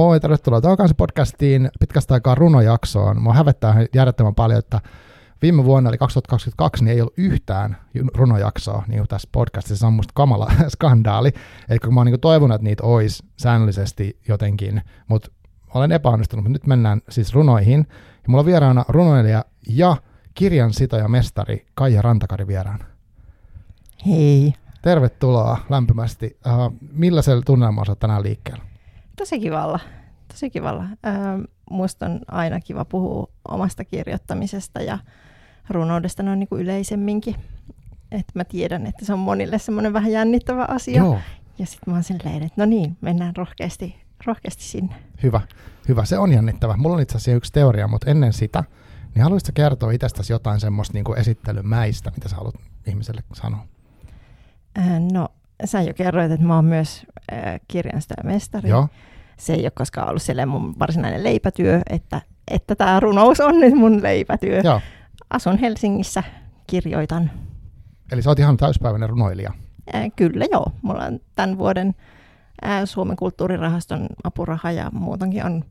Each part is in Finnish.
Moi, tervetuloa takaisin podcastiin pitkästä aikaa runojaksoon. Mua hävettää järjettömän paljon, että viime vuonna, eli 2022, niin ei ollut yhtään runojaksoa niin tässä podcastissa. Se on musta kamala skandaali. Eli kun mä oon niin toivonut, että niitä olisi säännöllisesti jotenkin, mutta olen epäonnistunut. Mutta nyt mennään siis runoihin. Ja mulla on vieraana runoilija ja kirjan sitoja mestari Kaija Rantakari vieraana. Hei. Tervetuloa lämpimästi. Uh, millaisella tunnelmalla olet tänään liikkeellä? Tosi kivalla. Tosi kivalla. Musta on aina kiva puhua omasta kirjoittamisesta ja runoudesta noin niin kuin yleisemminkin. Että mä tiedän, että se on monille semmoinen vähän jännittävä asia. Joo. Ja sitten mä oon silleen, että no niin, mennään rohkeasti, rohkeasti sinne. Hyvä, hyvä. Se on jännittävä. Mulla on itse asiassa yksi teoria, mutta ennen sitä, niin haluaisitko kertoa itsestäsi jotain semmoista niin esittelymäistä, mitä sä haluat ihmiselle sanoa? Äh, no, sä jo kerroit, että mä oon myös äh, kirjanstäjämestari. Joo. Se ei ole koskaan ollut sille mun varsinainen leipätyö, että, että tämä runous on nyt mun leipätyö. Joo. Asun Helsingissä, kirjoitan. Eli sä oot ihan täyspäiväinen runoilija. Äh, kyllä joo. Mulla on tämän vuoden äh, Suomen kulttuurirahaston apuraha ja muutenkin on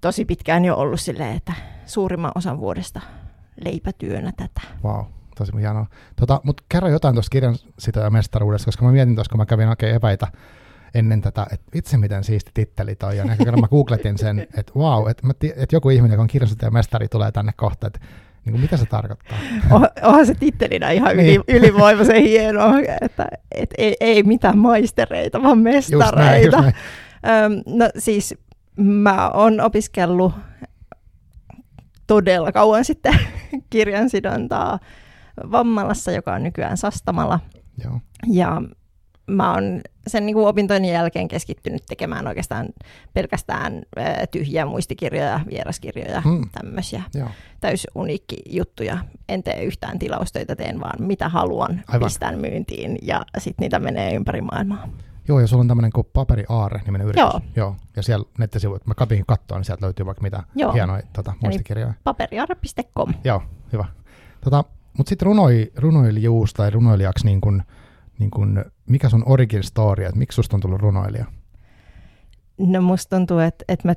tosi pitkään jo ollut silleen, että suurimman osan vuodesta leipätyönä tätä. Wow tosi hienoa. Tota, Mutta kerro jotain tuosta kirjan sitä mestaruudesta, koska mä mietin tuossa, kun mä kävin oikein eväitä ennen tätä, että itse miten siisti titteli toi on. Ehkä mä googletin sen, että wow, että, mä, että joku ihminen, joka on kirjastot ja mestari, tulee tänne kohta, että niin kuin, mitä se tarkoittaa? Oh, onhan se tittelinä ihan niin. yli, ylivoimaisen hieno, että et, ei, ei mitään maistereita, vaan mestareita. Just näin, just näin. Öm, no siis mä oon opiskellut todella kauan sitten kirjansidontaa Vammalassa, joka on nykyään Sastamalla. Joo. Ja mä oon sen niin kuin opintojen jälkeen keskittynyt tekemään oikeastaan pelkästään tyhjiä muistikirjoja, vieraskirjoja, hmm. tämmöisiä täys uniikki juttuja. En tee yhtään tilaustöitä, teen vaan mitä haluan, Aivan. pistän myyntiin ja sitten niitä menee ympäri maailmaa. Joo, ja sulla on tämmöinen kuin Paperi Aare niminen yritys. Joo. Joo. Ja siellä nettisivuilla, mä katin katsoa, niin sieltä löytyy vaikka mitä Joo. hienoja tota, muistikirjoja. paperiaare.com. Joo, hyvä. Tota, mutta sitten runoi, runoilijuus tai runoilijaksi, niin kun, niin kun, mikä sun origin story, että miksi susta on tullut runoilija? No musta tuntuu, että, että mä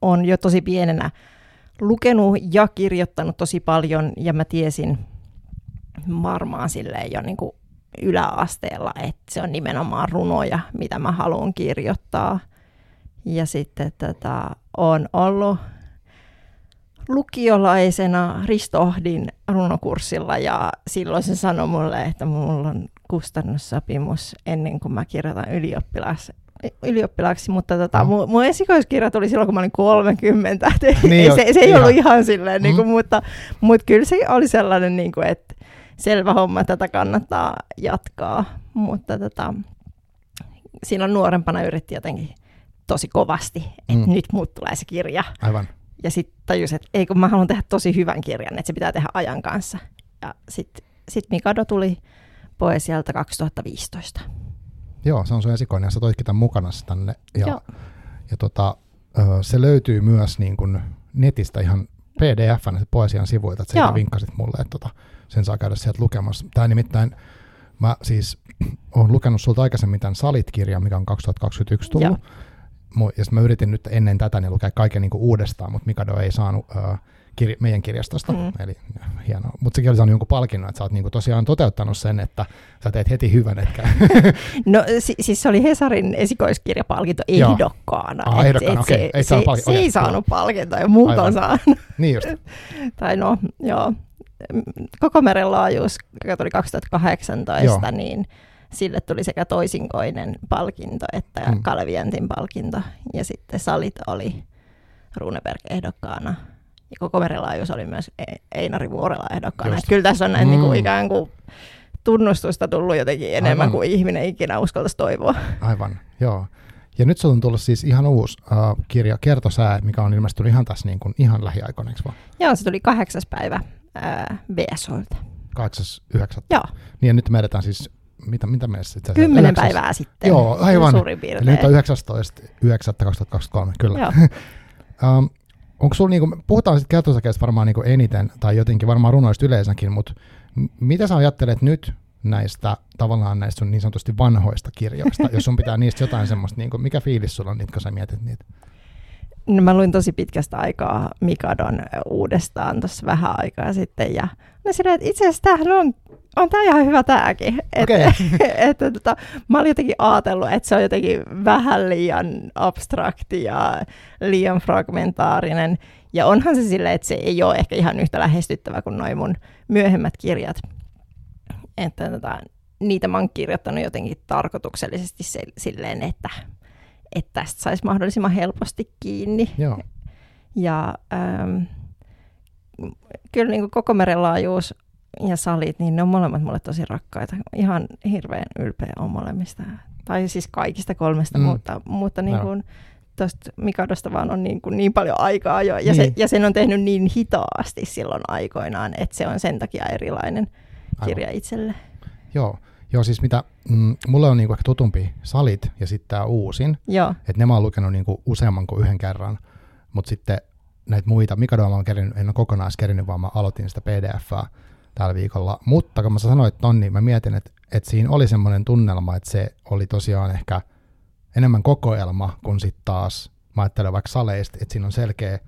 oon jo tosi pienenä lukenut ja kirjoittanut tosi paljon ja mä tiesin varmaan silleen jo niin kuin yläasteella, että se on nimenomaan runoja, mitä mä haluan kirjoittaa. Ja sitten tota, on ollut lukiolaisena Ristohdin runokurssilla ja silloin se sanoi mulle, että mulla on kustannussopimus ennen kuin mä kirjoitan ylioppilas, ylioppilaaksi, mutta tota, no. mun, mun esikoiskirja tuli silloin, kun mä olin 30. Niin se, se ei ihan. ollut ihan silleen, mm. niin kuin, mutta, mutta kyllä se oli sellainen, niin kuin, että selvä homma, tätä kannattaa jatkaa, mutta tota, silloin nuorempana yritti jotenkin tosi kovasti, että mm. nyt muut tulee se kirja. Aivan. Ja sitten tajus, että ei kun mä haluan tehdä tosi hyvän kirjan, että se pitää tehdä ajan kanssa. Ja sitten sit Mikado tuli pois sieltä 2015. Joo, se on sun esikoinen ja sä toitkin tämän mukana tänne. Ja, Joo. ja tota, se löytyy myös niin kuin netistä ihan pdf se poesian sivuilta, että sä vinkkasit mulle, että tota, sen saa käydä sieltä lukemassa. Tämä nimittäin, mä siis olen lukenut sulta aikaisemmin tämän Salit-kirjan, mikä on 2021 tullut. Joo ja mä yritin nyt ennen tätä niin lukea kaiken niin uudestaan, mutta Mikado ei saanut uh, kir- meidän kirjastosta, mm. eli hienoa. Mutta sekin oli saanut jonkun palkinnon, että sä oot niin tosiaan toteuttanut sen, että sä teet heti hyvän. Etkä. no si- siis se oli Hesarin esikoiskirjapalkinto ehdokkaana. Ah, et, ehdokkaana, okei. Okay. Ei se, palki- se okay. ei saanut palkintoa ja muut on saanut. niin just. tai no, joo. Koko meren laajuus, joka tuli 2018, joo. niin sille tuli sekä toisinkoinen palkinto että mm. Kaleviantin palkinto. Ja sitten Salit oli Runeberg-ehdokkaana. Ja koko merilaajuus oli myös e- Einari Vuorela ehdokkaana. Kyllä tässä on näin mm. niin kuin ikään kuin tunnustusta tullut jotenkin enemmän Aivan. kuin ihminen ikinä uskaltaisi toivoa. Aivan, joo. Ja nyt se on tullut siis ihan uusi uh, kirja Kertosää, mikä on ilmestynyt ihan tässä niin kuin, ihan lähiaikoina, eikö vaan? Joo, se tuli kahdeksas päivä VSOilta. Kahdeksas, yhdeksättä. Joo. Niin ja nyt me edetään siis mitä, mitä me sitten? Kymmenen päivää sitten. Joo, aivan. Suurin piirtein. Nyt on 19.9.2023, kyllä. Joo. um, onko sulla, niinku, puhutaan sitten kertosäkeestä varmaan niinku eniten, tai jotenkin varmaan runoista yleensäkin, mutta mitä sä ajattelet nyt näistä tavallaan näistä sun niin sanotusti vanhoista kirjoista, jos sun pitää niistä jotain semmoista, niin kuin, mikä fiilis sulla on, kun sä mietit niitä? No mä luin tosi pitkästä aikaa Mikadon uudestaan tuossa vähän aikaa sitten ja no silleen, että itse asiassa tämähän on, on tää ihan hyvä tääkin. Okay. Että, että tota, mä olin jotenkin ajatellut, että se on jotenkin vähän liian abstrakti ja liian fragmentaarinen. Ja onhan se silleen, että se ei ole ehkä ihan yhtä lähestyttävä kuin noin mun myöhemmät kirjat. Että tota, niitä mä oon kirjoittanut jotenkin tarkoituksellisesti silleen, että että tästä saisi mahdollisimman helposti kiinni. Joo. Ja ähm, kyllä niin kuin koko meren laajuus ja salit, niin ne on molemmat mulle tosi rakkaita. Ihan hirveän ylpeä on molemmista. Tai siis kaikista kolmesta, mm. mutta, mutta niin kuin, tuosta Mikadosta vaan on niin, kuin niin paljon aikaa jo, ja, niin. se, ja sen on tehnyt niin hitaasti silloin aikoinaan, että se on sen takia erilainen kirja Aivan. itselle. Joo, Joo, siis mitä, mm, mulle on niinku ehkä tutumpi salit ja sitten tämä uusin. Joo. Että ne mä oon lukenut niinku useamman kuin yhden kerran, mutta sitten näitä muita, Mikadoa mä kerinyt, en ole kokonaan kerinyt, vaan mä aloitin sitä pdf tällä viikolla. Mutta kun mä sanoit ton, niin mä mietin, että, että siinä oli semmoinen tunnelma, että se oli tosiaan ehkä enemmän kokoelma kuin sitten taas, mä ajattelen vaikka saleista, että siinä on selkeä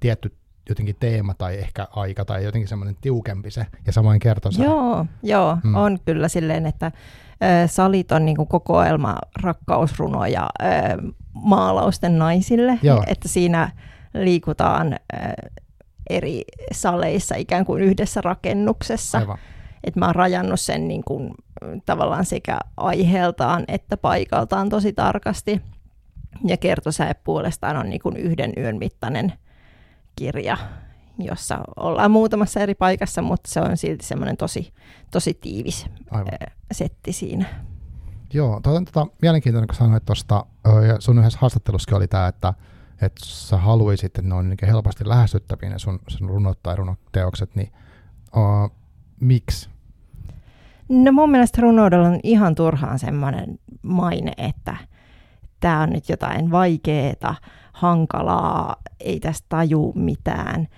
tietty jotenkin teema tai ehkä aika tai jotenkin semmoinen tiukempi se, ja samoin kertoo Joo, joo mm. on kyllä silleen, että äh, salit on niinku kokoelma rakkausrunoja äh, maalausten naisille, joo. että siinä liikutaan eri saleissa ikään kuin yhdessä rakennuksessa. Aivan. Et mä oon rajannut sen niin kuin, tavallaan sekä aiheeltaan että paikaltaan tosi tarkasti. Ja kertosäe puolestaan on niin kuin yhden yön mittainen kirja, jossa ollaan muutamassa eri paikassa, mutta se on silti semmoinen tosi, tosi tiivis Aivan. setti siinä. Joo, tuota, tuota, mielenkiintoinen, kun sanoit tuosta, ja sun yhdessä haastattelussakin oli tämä, että, että sä haluaisit, että ne on niin helposti lähestyttäviä ne sun, sun runot tai runoteokset, niin uh, miksi? No mun mielestä runoudella on ihan turhaan semmoinen maine, että tämä on nyt jotain vaikeaa, hankalaa, ei tästä taju mitään,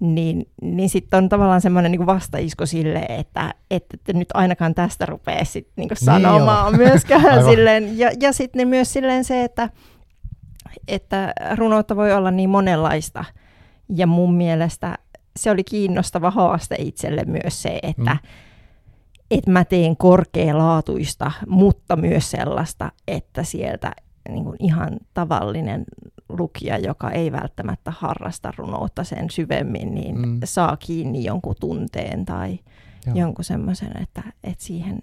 niin, niin sitten on tavallaan semmoinen niin vastaisko sille, että että nyt ainakaan tästä rupea sit niin niin sanomaan joo. myöskään. silleen, ja ja sitten myös silleen se, että, että runoutta voi olla niin monenlaista. Ja mun mielestä se oli kiinnostava haaste itselle myös se, että mm. et mä teen korkealaatuista, mutta myös sellaista, että sieltä niin kuin ihan tavallinen lukija, joka ei välttämättä harrasta runoutta sen syvemmin, niin mm. saa kiinni jonkun tunteen tai Joo. jonkun semmoisen, että, että siihen,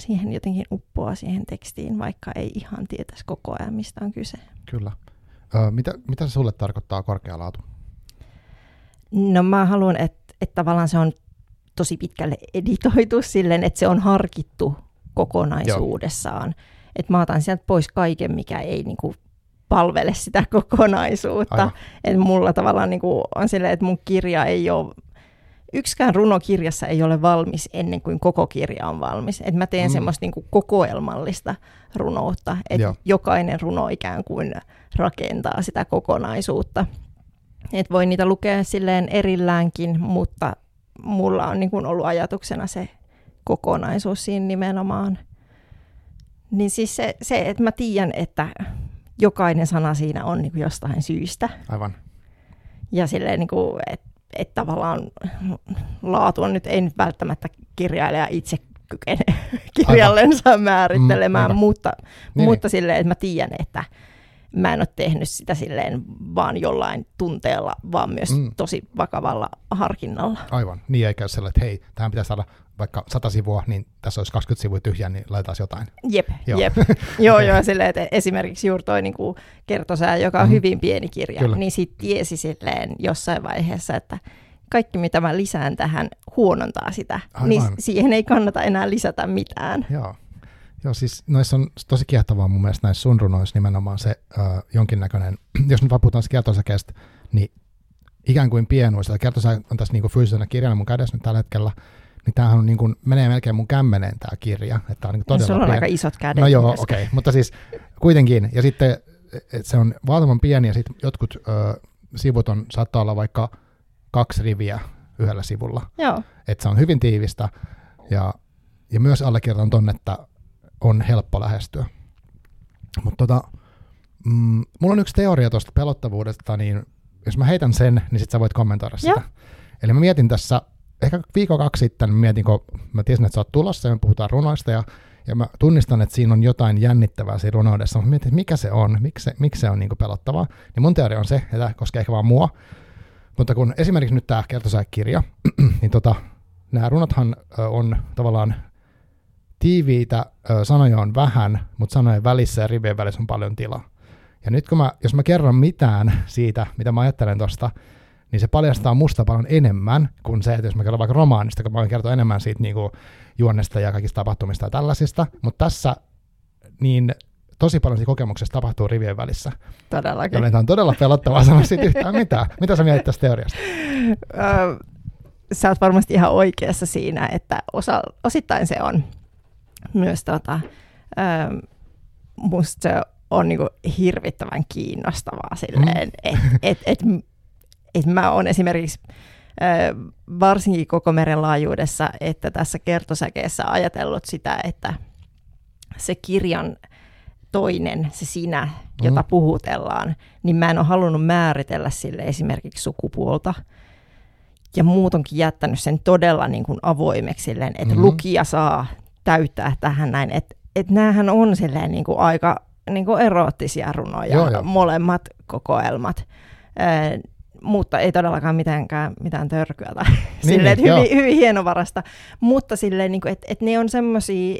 siihen jotenkin uppoaa siihen tekstiin, vaikka ei ihan tietäisi koko ajan, mistä on kyse. Kyllä. Ö, mitä, mitä se sulle tarkoittaa korkea laatu? No mä haluan, että, että tavallaan se on tosi pitkälle editoitu silleen, että se on harkittu kokonaisuudessaan. Joo että mä otan sieltä pois kaiken, mikä ei niin kuin, palvele sitä kokonaisuutta. Että mulla tavallaan niin kuin, on silleen, että mun kirja ei ole, yksikään runo kirjassa ei ole valmis ennen kuin koko kirja on valmis. Että mä teen mm. semmoista niin kuin, kokoelmallista runoutta, että jokainen runo ikään kuin rakentaa sitä kokonaisuutta. Että voi niitä lukea silleen erilläänkin, mutta mulla on niin kuin ollut ajatuksena se kokonaisuus siinä nimenomaan – niin siis se, se että mä tiedän, että jokainen sana siinä on niin kuin jostain syystä. Aivan. Ja silleen, niin kuin, että, että tavallaan laatu on nyt, ei nyt välttämättä kirjailija itse kykene kirjallensa aivan. määrittelemään, mm, mutta, niin. mutta silleen, että mä tiedän, että mä en ole tehnyt sitä silleen vaan jollain tunteella, vaan myös mm. tosi vakavalla harkinnalla. Aivan, niin eikä sellainen, että hei, tähän pitää saada vaikka 100 sivua, niin tässä olisi 20 sivua tyhjää, niin laitetaan jotain. Jep, joo. jep. joo, joo, silleen, että esimerkiksi juuri toi niin kuin kertosää, joka on mm. hyvin pieni kirja, Kyllä. niin sitten tiesi silleen jossain vaiheessa, että kaikki mitä mä lisään tähän huonontaa sitä, Aivan. niin siihen ei kannata enää lisätä mitään. Joo. Joo, siis noissa on tosi kiehtovaa mun mielestä näissä sun runoissa nimenomaan se äh, jonkinnäköinen, jos nyt vaan puhutaan kertosäkeestä, niin ikään kuin pienuus. Kertosä on tässä niin fyysisenä kirjana mun kädessä nyt tällä hetkellä, niin tämähän on niin kuin, menee melkein mun kämmeneen tämä kirja. Että on niin todella sulla on pieni. aika isot kädet. No joo, okei, okay. mutta siis kuitenkin. Ja sitten että se on valtavan pieni ja sitten jotkut ö, sivut on, saattaa olla vaikka kaksi riviä yhdellä sivulla. Joo. Että se on hyvin tiivistä ja, ja myös allekirjoitan ton, että on helppo lähestyä. Mutta tota, mm, mulla on yksi teoria tuosta pelottavuudesta, niin jos mä heitän sen, niin sit sä voit kommentoida sitä. Ja. Eli mä mietin tässä, ehkä viikko kaksi sitten, mietin, kun mä tiesin, että sä oot tulossa ja me puhutaan runoista ja ja mä tunnistan, että siinä on jotain jännittävää siinä runoudessa. Mä mietin, että mikä se on, miksi se, miksi se on niin pelottavaa. Niin mun teoria on se, että koskee ehkä vaan mua. Mutta kun esimerkiksi nyt tämä kertosäkirja, niin tota, nämä runothan on tavallaan tiiviitä, sanoja on vähän, mutta sanojen välissä ja rivien välissä on paljon tilaa. Ja nyt kun mä, jos mä kerron mitään siitä, mitä mä ajattelen tuosta, niin se paljastaa musta paljon enemmän kuin se, että jos mä kerron vaikka romaanista, kun mä kerron enemmän siitä niin kuin juonnesta ja kaikista tapahtumista ja tällaisista, mutta tässä niin tosi paljon siitä kokemuksesta tapahtuu rivien välissä. Todellakin. Joten tämä on todella pelottavaa sanoa siitä yhtään mitään. Mitä sä mietit tästä teoriasta? sä oot varmasti ihan oikeassa siinä, että osa, osittain se on myös tota, musta se on niinku hirvittävän kiinnostavaa silleen, mm. että et, et, et mä oon esimerkiksi varsinkin koko meren laajuudessa, että tässä kertosäkeessä ajatellut sitä, että se kirjan toinen, se sinä, jota mm. puhutellaan, niin mä en ole halunnut määritellä sille esimerkiksi sukupuolta. Ja muutonkin jättänyt sen todella niin kuin avoimeksi silleen, että mm. lukija saa täyttää tähän näin. Että et näähän on silleen niin kuin aika niin kuin eroottisia runoja, joo, joo. molemmat kokoelmat mutta ei todellakaan mitenkään mitään törkyä tai niin, silleen, niin, hyvin, hyvin hienovarasta, mutta silleen, niin kuin, että, että ne on semmoisia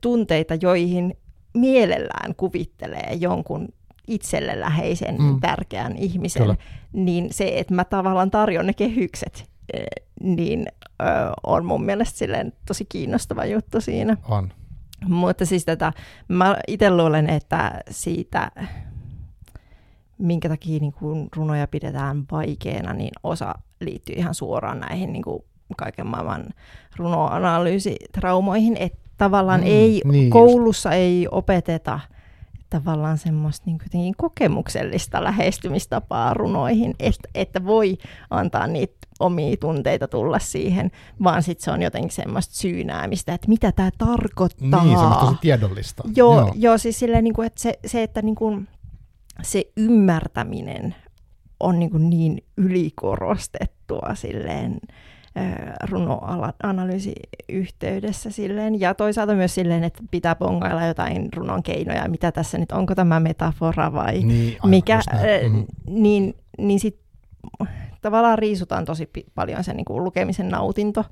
tunteita, joihin mielellään kuvittelee jonkun itselle läheisen mm. tärkeän ihmisen, Kyllä. niin se, että mä tavallaan tarjon ne kehykset, niin ö, on mun mielestä silleen tosi kiinnostava juttu siinä. On. Mutta siis tätä, mä itse luulen, että siitä minkä takia niin kuin runoja pidetään vaikeana, niin osa liittyy ihan suoraan näihin niin kuin kaiken maailman runoanalyysitraumoihin, että tavallaan mm, ei, niin koulussa just. ei opeteta tavallaan semmoista niin kokemuksellista lähestymistapaa runoihin, että, että voi antaa niitä omia tunteita tulla siihen, vaan sitten se on jotenkin semmoista syynäämistä, että mitä tämä tarkoittaa. Niin, semmoista tosi tiedollista. Joo, joo. joo siis silleen, niin kuin, että se, se että niin kuin, se ymmärtäminen on niin, niin ylikorostettua silleen runoanalyysiyhteydessä silleen, ja toisaalta myös silleen, että pitää pongailla jotain runon keinoja, mitä tässä nyt, onko tämä metafora vai niin, mikä, mm-hmm. niin, niin sit tavallaan riisutaan tosi paljon se niin kuin lukemisen nautinto,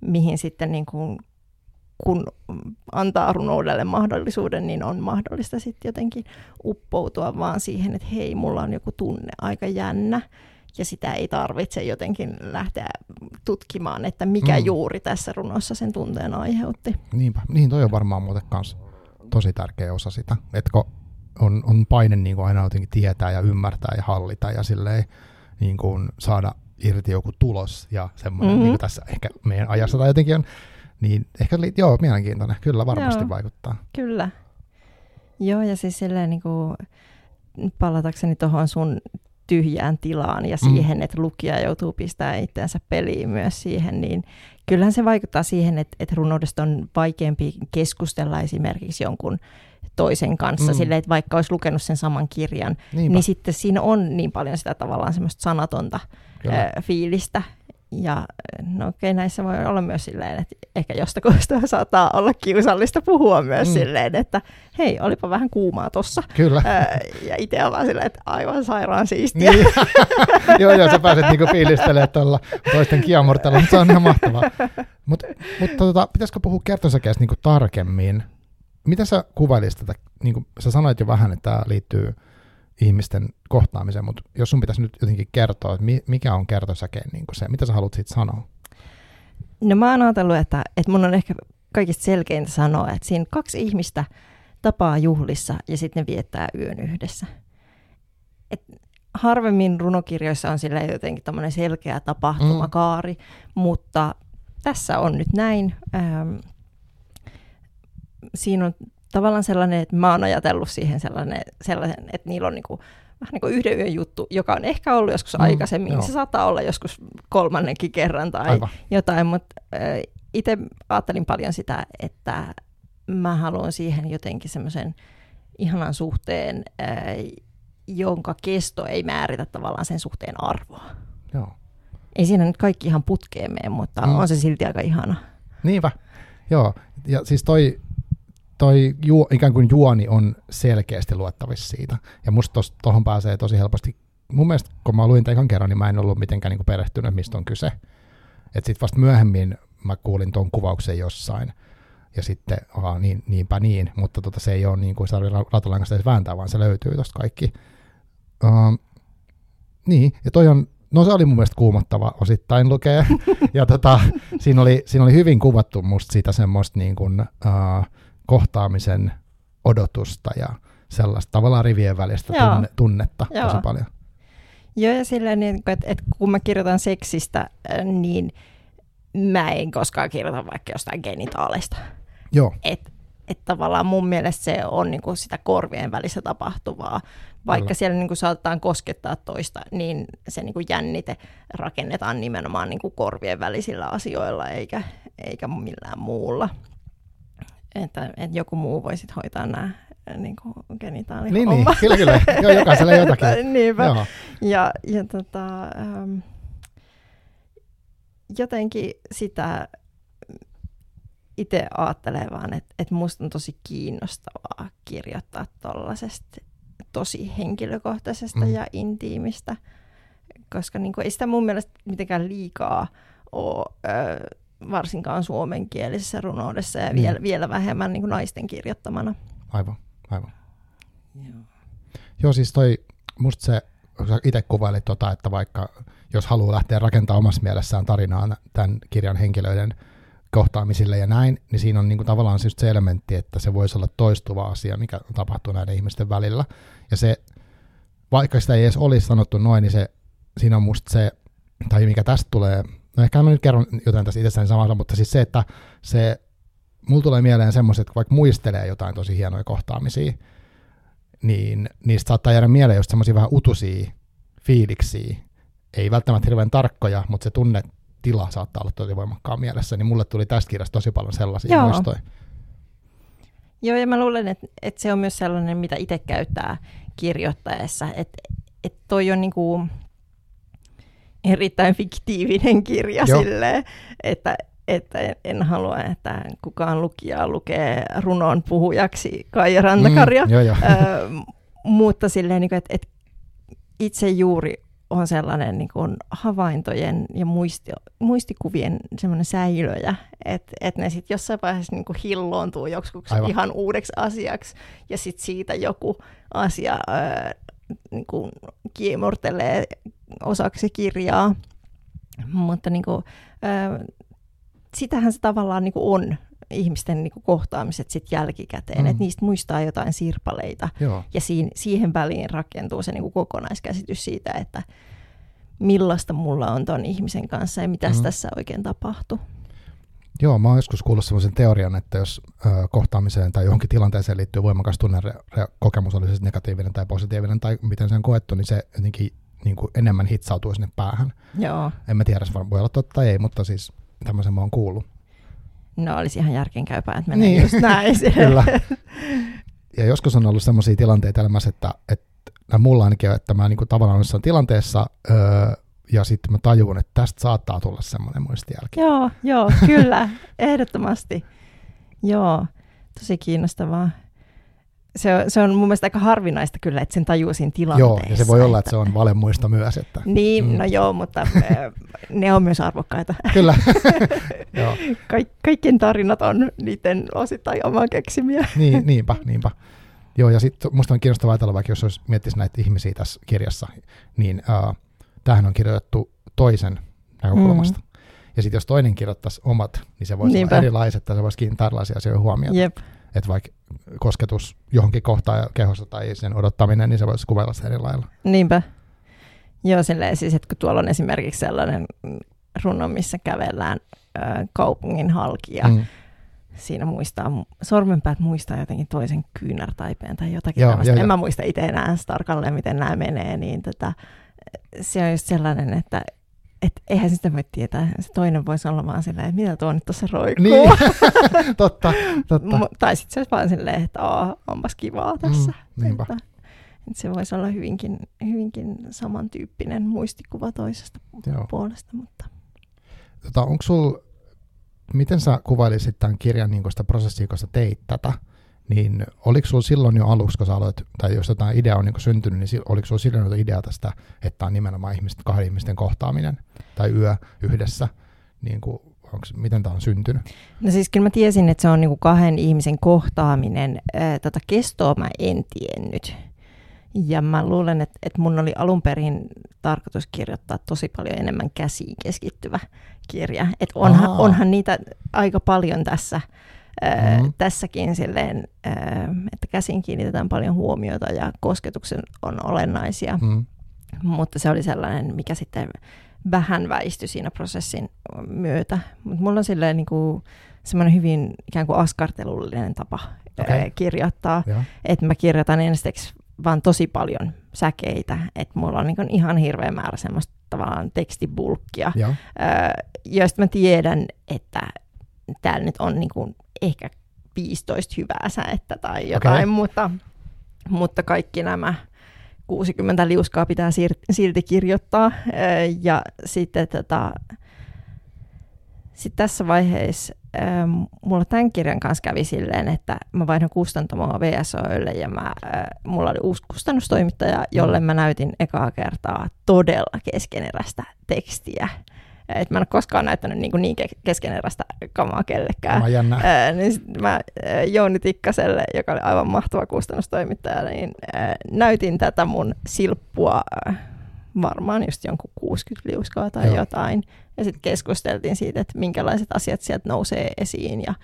mihin sitten niin kuin kun antaa runoudelle mahdollisuuden, niin on mahdollista sitten jotenkin uppoutua vaan siihen, että hei, mulla on joku tunne aika jännä, ja sitä ei tarvitse jotenkin lähteä tutkimaan, että mikä mm. juuri tässä runossa sen tunteen aiheutti. Niinpä, niin toi on varmaan muuten kans tosi tärkeä osa sitä, että on, on paine niin kuin aina jotenkin tietää ja ymmärtää ja hallita ja silleen niin kuin saada irti joku tulos ja semmoinen, mm-hmm. niin kuin tässä ehkä meidän ajassa tai jotenkin on niin ehkä joo, mielenkiintoinen. Kyllä varmasti joo, vaikuttaa. Kyllä. Joo, ja siis silleen niin kuin, palatakseni tuohon sun tyhjään tilaan ja mm. siihen, mm. että lukija joutuu pistämään itseänsä peliin myös siihen, niin kyllähän se vaikuttaa siihen, että, että runoudesta on vaikeampi keskustella esimerkiksi jonkun toisen kanssa, mm. silleen, että vaikka olisi lukenut sen saman kirjan, Niinpä. niin sitten siinä on niin paljon sitä tavallaan semmoista sanatonta Kyllä. fiilistä, ja no okei, okay, näissä voi olla myös silleen, että ehkä jostakin saattaa olla kiusallista puhua myös mm. silleen, että hei, olipa vähän kuumaa tossa. Kyllä. ja itse on vaan silleen, että aivan sairaan siistiä. Niin. joo, joo, sä pääset niinku fiilistelemään tuolla toisten kiamurtella, mutta se on ihan mahtavaa. Mut, mutta tota, pitäisikö puhua kertosäkeestä niinku tarkemmin? Mitä sä kuvailisit tätä? Niin sä sanoit jo vähän, että tämä liittyy ihmisten kohtaamiseen, mutta jos sun pitäisi nyt jotenkin kertoa, että mikä on kertosäkeen niin se, mitä sä haluat siitä sanoa? No mä oon ajatellut, että, että mun on ehkä kaikista selkeintä sanoa, että siinä kaksi ihmistä tapaa juhlissa ja sitten ne viettää yön yhdessä. Et harvemmin runokirjoissa on sillä jotenkin tämmöinen selkeä tapahtumakaari, mm. mutta tässä on nyt näin. Ähm, siinä on tavallaan sellainen, että mä oon ajatellut siihen sellainen, sellaisen, että niillä on niinku, vähän niin kuin yhden yön juttu, joka on ehkä ollut joskus mm, aikaisemmin. Joo. Se saattaa olla joskus kolmannenkin kerran tai Aivan. jotain, mutta itse ajattelin paljon sitä, että mä haluan siihen jotenkin semmoisen ihanan suhteen, ää, jonka kesto ei määritä tavallaan sen suhteen arvoa. Joo. Ei siinä nyt kaikki ihan putkeen mene, mutta mm. on se silti aika ihana. Niinpä, joo. Ja siis toi, toi juo, ikään kuin juoni on selkeästi luettavissa siitä. Ja musta tuohon pääsee tosi helposti. Mun mielestä, kun mä luin tämän kerran, niin mä en ollut mitenkään niin perehtynyt, mistä on kyse. Että sitten vasta myöhemmin mä kuulin tuon kuvauksen jossain. Ja sitten, aha, niin, niinpä niin, mutta tota, se ei ole niin kuin se tarvitse edes vääntää, vaan se löytyy tuosta kaikki. Uh, niin, ja toi on, no se oli mun mielestä kuumottava osittain lukea. ja tota, siinä, oli, siinä oli hyvin kuvattu musta sitä semmoista niin kuin, uh, kohtaamisen odotusta ja sellaista tavallaan rivien välistä tunne, tunnetta Joo. tosi paljon. Joo, ja silleen, niin, että, että kun mä kirjoitan seksistä, niin mä en koskaan kirjoita vaikka jostain genitaalista. Joo. Et, et tavallaan mun mielestä se on niin kuin sitä korvien välissä tapahtuvaa. Vaikka Kyllä. siellä niin kuin saatetaan koskettaa toista, niin se niin kuin jännite rakennetaan nimenomaan niin kuin korvien välisillä asioilla, eikä, eikä millään muulla. Että, että joku muu voisi hoitaa nämä niin kuin genitaalihomma. Niin, niin, kyllä, kyllä. Joo, jokaisella jotakin. Niinpä. Joo. Ja, ja tota, ähm, jotenkin sitä itse ajattelen vaan, että, että musta on tosi kiinnostavaa kirjoittaa tuollaisesta tosi henkilökohtaisesta mm. ja intiimistä, koska niin kuin, ei sitä mun mielestä mitenkään liikaa ole, ö, varsinkaan suomenkielisessä runoudessa ja mm. vielä, vielä vähemmän niin kuin naisten kirjoittamana. Aivan, aivan. Joo. Joo, siis toi, musta se, itse kuvailit tota, että vaikka jos haluaa lähteä rakentamaan omassa mielessään tarinaa tämän kirjan henkilöiden kohtaamisille ja näin, niin siinä on niin kuin tavallaan siis se elementti, että se voisi olla toistuva asia, mikä tapahtuu näiden ihmisten välillä. Ja se, vaikka sitä ei edes olisi sanottu noin, niin se, siinä on musta se, tai mikä tästä tulee, no ehkä mä nyt kerron jotain tästä itsestäni samassa, mutta siis se, että se, mulla tulee mieleen semmoiset, että vaikka muistelee jotain tosi hienoja kohtaamisia, niin niistä saattaa jäädä mieleen just semmoisia vähän utusia fiiliksiä, ei välttämättä hirveän tarkkoja, mutta se tunnetila saattaa olla tosi voimakkaan mielessä, niin mulle tuli tästä kirjasta tosi paljon sellaisia Joo. muistoja. Joo, ja mä luulen, että, että se on myös sellainen, mitä itse käyttää kirjoittaessa, että, että toi on niin kuin erittäin fiktiivinen kirja Joo. silleen, että, että en halua, että kukaan lukija lukee runon puhujaksi Kaija Rantakarja, mm, jo, jo. Ö, mutta silleen, niin kuin, että, että itse juuri on sellainen niin kuin havaintojen ja muisti, muistikuvien semmoinen säilöjä, että et ne sitten jossain vaiheessa niin kuin hilloontuu joksikuksi Aivan. ihan uudeksi asiaksi, ja sitten siitä joku asia ää, niin kuin kiemurtelee osaksi kirjaa. Mutta niin kuin, ää, sitähän se tavallaan niin kuin on ihmisten niin kuin kohtaamiset sit jälkikäteen, mm. että niistä muistaa jotain sirpaleita Joo. ja siihen, siihen väliin rakentuu se niin kuin kokonaiskäsitys siitä, että millaista mulla on ton ihmisen kanssa ja mitä mm. tässä oikein tapahtuu. Joo, mä oon joskus kuullut sellaisen teorian, että jos ö, kohtaamiseen tai johonkin tilanteeseen liittyy voimakas tunnekokemus, oli se negatiivinen tai positiivinen tai miten se on koettu, niin se jotenkin niin kuin enemmän hitsautuu sinne päähän. Joo. En mä tiedä, se voi olla totta tai ei, mutta siis tämmöisen mä oon kuullut. No olisi ihan järkeenkäypää, että menee niin. just näin. Kyllä. Ja joskus on ollut sellaisia tilanteita elämässä, että, että mulla ainakin on, että mä niin kuin tavallaan jossain tilanteessa öö, ja sitten mä tajuun, että tästä saattaa tulla semmoinen muistijälki. Joo, joo, kyllä, ehdottomasti. Joo, tosi kiinnostavaa se on, se on mun mielestä aika harvinaista kyllä, että sen tajuu siinä tilanteessa. Joo, ja se voi olla, että, että se on valemuista myös. Että, niin, mm. no joo, mutta ne on myös arvokkaita. Kyllä. Kaik, kaikkien tarinat on niiden osittain omaa keksimiä. niin, niinpä, niinpä. Joo, ja sitten musta on kiinnostavaa ajatella, vaikka jos olisi miettisi näitä ihmisiä tässä kirjassa, niin uh, tämähän on kirjoitettu toisen näkökulmasta. Mm. Ja sitten jos toinen kirjoittaisi omat, niin se voisi Niinpä. olla erilaiset, että se voisi kiinnittää erilaisia asioita huomioon. Jep että vaikka kosketus johonkin kohtaan kehossa tai sen odottaminen, niin se voisi kuvella eri lailla. Niinpä. Joo, silleen siis, että kun tuolla on esimerkiksi sellainen runo, missä kävellään ö, kaupungin halki ja mm. siinä muistaa, sormenpäät muistaa jotenkin toisen kyynärtaipeen tai jotakin joo, tämmöistä. Jo, en jo. mä muista itse enää tarkalleen, miten nämä menee, niin tota, se on just sellainen, että et eihän sitä voi tietää. Se toinen voisi olla vaan silleen, että mitä tuo nyt tuossa roikkuu. Niin, totta, totta. M- tai sitten se olisi vaan silleen, että Aa, onpas kivaa tässä. Mm, niinpä. Että, että se voisi olla hyvinkin, hyvinkin samantyyppinen muistikuva toisesta Joo. puolesta. Mutta. Tota, onko sul, miten sä kuvailisit tämän kirjan niin sitä prosessia, kun sä teit tätä? Niin oliko sulla silloin jo aluksi, kun sä aloit, tai jos jotain idea on niin syntynyt, niin oliko sulla silloin jo idea tästä, että on nimenomaan ihmisten, kahden ihmisten kohtaaminen tai yö yhdessä? Niin kuin, onks, miten tämä on syntynyt? No siis kyllä mä tiesin, että se on niinku kahden ihmisen kohtaaminen. Ää, tota kestoa mä en tiennyt. Ja mä luulen, että, että mun oli alun perin tarkoitus kirjoittaa tosi paljon enemmän käsiin keskittyvä kirja. Että onhan, onhan niitä aika paljon tässä, Mhm. tässäkin silleen, että käsiin kiinnitetään paljon huomiota ja kosketuksen on olennaisia. Mm. Mutta se oli sellainen, mikä sitten vähän väistyi siinä prosessin myötä. Mutta mulla on silleen niin kuin semmoinen hyvin ikään kuin askartelullinen tapa okay. kirjoittaa. Että mä kirjoitan ensiksi vaan tosi paljon säkeitä. Että mulla on niin ihan hirveä määrä semmoista tavallaan tekstibulkkia, Joo. joista mä tiedän, että täällä nyt on niin kuin ehkä 15 hyvää säettä tai jotain, Okei. mutta, mutta kaikki nämä 60 liuskaa pitää silti kirjoittaa. Ja sitten tota, sit tässä vaiheessa mulla tämän kirjan kanssa kävi silleen, että mä vaihdoin kustantamoa VSOlle ja mä, mulla oli uusi kustannustoimittaja, jolle mä näytin ekaa kertaa todella keskeneräistä tekstiä. Et mä en ole koskaan näyttänyt niin, niin ke- keskeneräistä kamaa kellekään. Mä jännä. Ää, niin sit mä ää, Jouni Tikkaselle, joka oli aivan mahtava kustannustoimittaja, niin ää, näytin tätä mun silppua varmaan just jonkun 60 liuskaa tai. Joo. jotain. Ja sitten keskusteltiin siitä, että minkälaiset asiat sieltä nousee esiin ja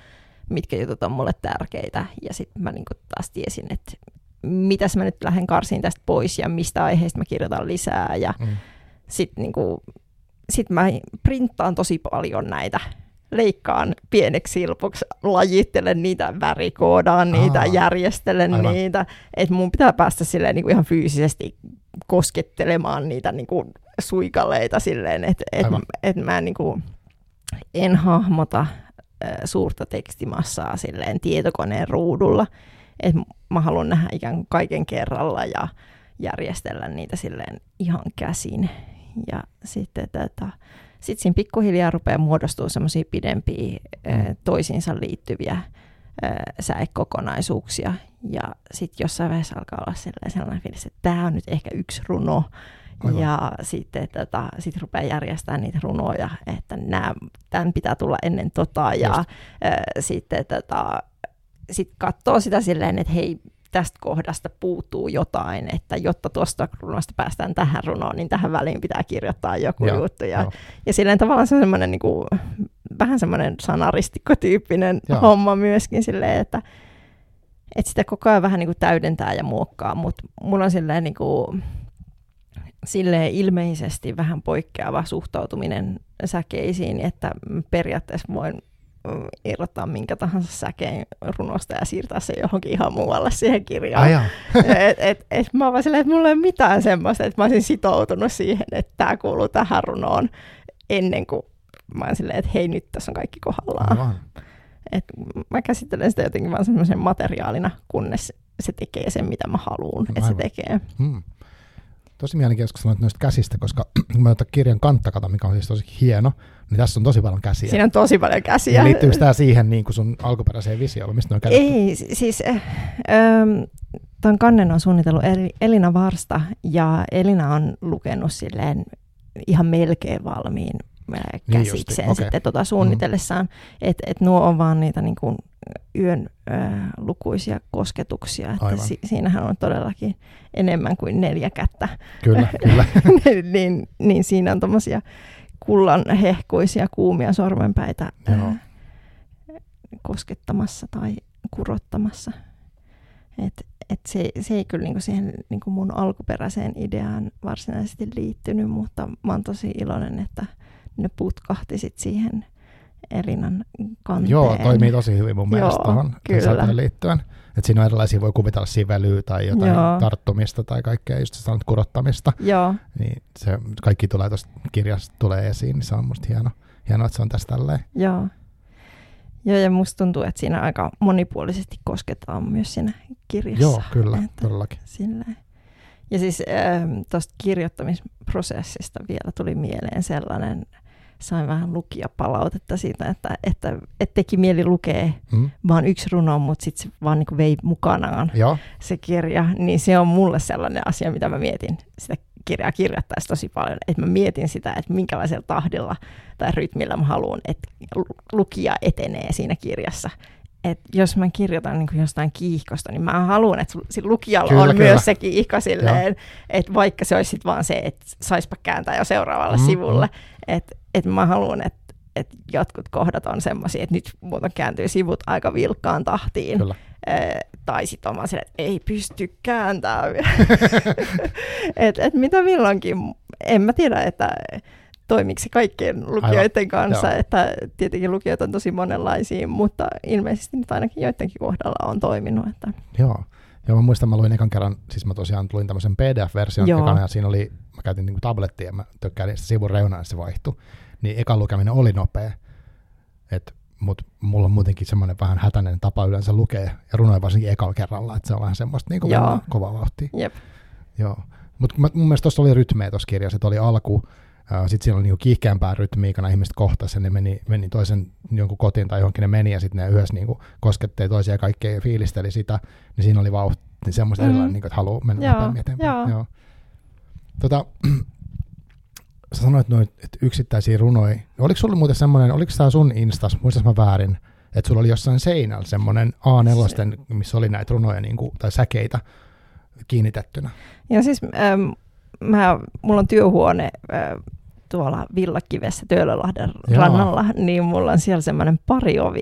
mitkä jutut on mulle tärkeitä. Ja sitten mä niinku taas tiesin, että mitäs mä nyt lähden karsiin tästä pois ja mistä aiheesta mä kirjoitan lisää. Ja Mm. sitten niinku, sit mä printtaan tosi paljon näitä leikkaan pieneksi silpuksi, lajittelen niitä, värikoodaan niitä, Aa, järjestelen aivan. niitä. Että mun pitää päästä silleen niinku ihan fyysisesti koskettelemaan niitä niinku suikaleita silleen, että et, Aivan. et mä niinku en hahmota suurta tekstimassaa silleen tietokoneen ruudulla. Et mä haluan nähdä ikään kuin kaiken kerralla ja järjestellä niitä silleen ihan käsin. Ja sitten tätä, sit siinä pikkuhiljaa rupeaa muodostua semmoisia pidempiä Mm. toisiinsa liittyviä säekokonaisuuksia. Ja sitten jossain vaiheessa alkaa olla sellainen, sellainen fiilis, että tämä on nyt ehkä yksi runo. Aivan. Ja sitten tota, sit rupeaa järjestämään niitä runoja, että nää, tämän pitää tulla ennen tota. Ja ö, sitten tota, sit katsoo sitä silleen, että hei, tästä kohdasta puuttuu jotain, että jotta tuosta runosta päästään tähän runoon, niin tähän väliin pitää kirjoittaa joku Joo, juttu. Ja, ja silleen tavallaan se on semmoinen niin kuin, vähän semmoinen sanaristikko-tyyppinen Joo. homma myöskin silleen, että, että sitä koko ajan vähän niin kuin täydentää ja muokkaa, mutta mulla on silleen, niin kuin, silleen ilmeisesti vähän poikkeava suhtautuminen säkeisiin, että periaatteessa voin irrottaa minkä tahansa säkeen runosta ja siirtää se johonkin ihan muualle siihen kirjaan. Et, et, et mä oon vaan silleen, että mulla ei ole mitään semmoista, että mä olisin sitoutunut siihen, että tämä kuuluu tähän runoon ennen kuin mä oon silleen, että hei nyt tässä on kaikki kohdallaan. Aivan. Et mä käsittelen sitä jotenkin vaan semmoisen materiaalina, kunnes se tekee sen, mitä mä haluan, että se tekee. Hmm. Tosi mielenkiintoista sanoit noista käsistä, koska kun mä otan kirjan kantakata, mikä on siis tosi hieno, niin tässä on tosi paljon käsiä. Siinä on tosi paljon käsiä. Ja liittyykö tämä siihen niin kuin sun alkuperäiseen visioon, mistä ne on kädet? Ei, si- siis äh, ähm, ton kannen on suunnitellut Eli- Elina Varsta ja Elina on lukenut silleen ihan melkein valmiin äh, Niin käsikseen okei. sitten tota suunnitellessaan, että et nuo on vaan niitä niin kuin yön äh, lukuisia kosketuksia, että Aivan. si- siinähän on todellakin enemmän kuin neljä kättä, Kyllä, kyllä. niin, niin siinä on tommosia kullan hehkuisia kuumia sormenpäitä Joo. äh, koskettamassa tai kurottamassa. Et, et se, se ei kyllä niinku siihen niinku mun alkuperäiseen ideaan varsinaisesti liittynyt, mutta mä oon tosi iloinen, että ne putkahti sit siihen Elinan kanteen. Joo, toimii tosi hyvin mun mielestä Joo, tuohon kyllä. liittyen. Että siinä on erilaisia, voi kuvitella sivelyä tai jotain Joo. tarttumista tai kaikkea, just sanot kurottamista. Joo, Niin se kaikki tulee tuosta kirjasta tulee esiin, niin se on musta hieno, hienoa, että se on tässä tälleen. joo. Joo, ja musta tuntuu, että siinä aika monipuolisesti kosketaan myös siinä kirjassa. Joo, kyllä, Että todellakin. Silleen. Ja siis tuosta kirjoittamisprosessista vielä tuli mieleen sellainen, sain vähän lukijapalautetta siitä, että, että, että teki mieli lukea Mm? vaan yksi runo, mutta sitten se vaan niin vei mukanaan Joo, se kirja, niin se on mulle sellainen asia, mitä mä mietin sitä kirjaa kirjoittaessa tosi paljon, että mä mietin sitä, että minkälaisella tahdilla tai rytmillä mä haluan, että lu- lukija etenee siinä kirjassa. Et jos mä kirjoitan niin kuin jostain kiihkosta, niin mä haluan, että sillä lukijalla Kyllä, on kyllä. myös se kiihko silleen, että vaikka se olisi sit vaan se, että saispa kääntää jo seuraavalle Mm, mm, sivulle. Että et mä haluan, että et jotkut kohdat on semmoisia, että nyt muuten kääntyy sivut aika vilkkaan tahtiin. kyllä. Eh, tai sitten oma sille, että ei pysty kääntämään. et, et mitä milloinkin, en mä tiedä, että toimiko se kaikkien lukijoiden Aivan, kanssa, joo. että tietenkin lukijat on tosi monenlaisia, mutta ilmeisesti nyt ainakin joidenkin kohdalla on toiminut. Että, Joo. Joo, mä muistan, mä luin ekan kerran, siis mä tosiaan luin tämmöisen PDF-version Joo. ekana, ja siinä oli, mä käytin niinku tablettia, ja mä tökkäilin sitä sivun reunaan, se vaihtui. Niin ekan lukeminen oli nopea. Et, mut mulla on muutenkin semmoinen vähän hätäinen tapa yleensä lukea, ja runoja varsinkin ekalla kerralla, että se on vähän semmoista mennään kovaa vauhtia. jep, Joo. Mutta mun mielestä tuossa oli rytmeä tuossa kirjassa, että oli alku, sitten siinä oli niinku kiihkeämpää nämä ihmiset kohtasivat ja ne meni, meni toisen jonkun kotiin tai johonkin ne meni ja sitten ne yhdessä niinku kosketteli toisia ja kaikkea ja fiilisteli sitä, niin siinä oli vauhti, niin semmoista Mhm. mm. erilainen, niinku, että haluaa mennä Joo, nopeammin eteenpäin. joo. Joo. Tota, sä sanoit noin, että yksittäisiä runoja. Oliko sulla muuten semmoinen, oliko tämä sun Instas, muistas mä väärin, että sulla oli jossain seinällä semmoinen A4, missä oli näitä runoja niinku, tai säkeitä kiinnitettynä? Ja siis ähm, mä, mulla on työhuone äh, tuolla Villakivessä Töölölahden Jaa. rannalla, niin mulla on siellä semmoinen pariovi,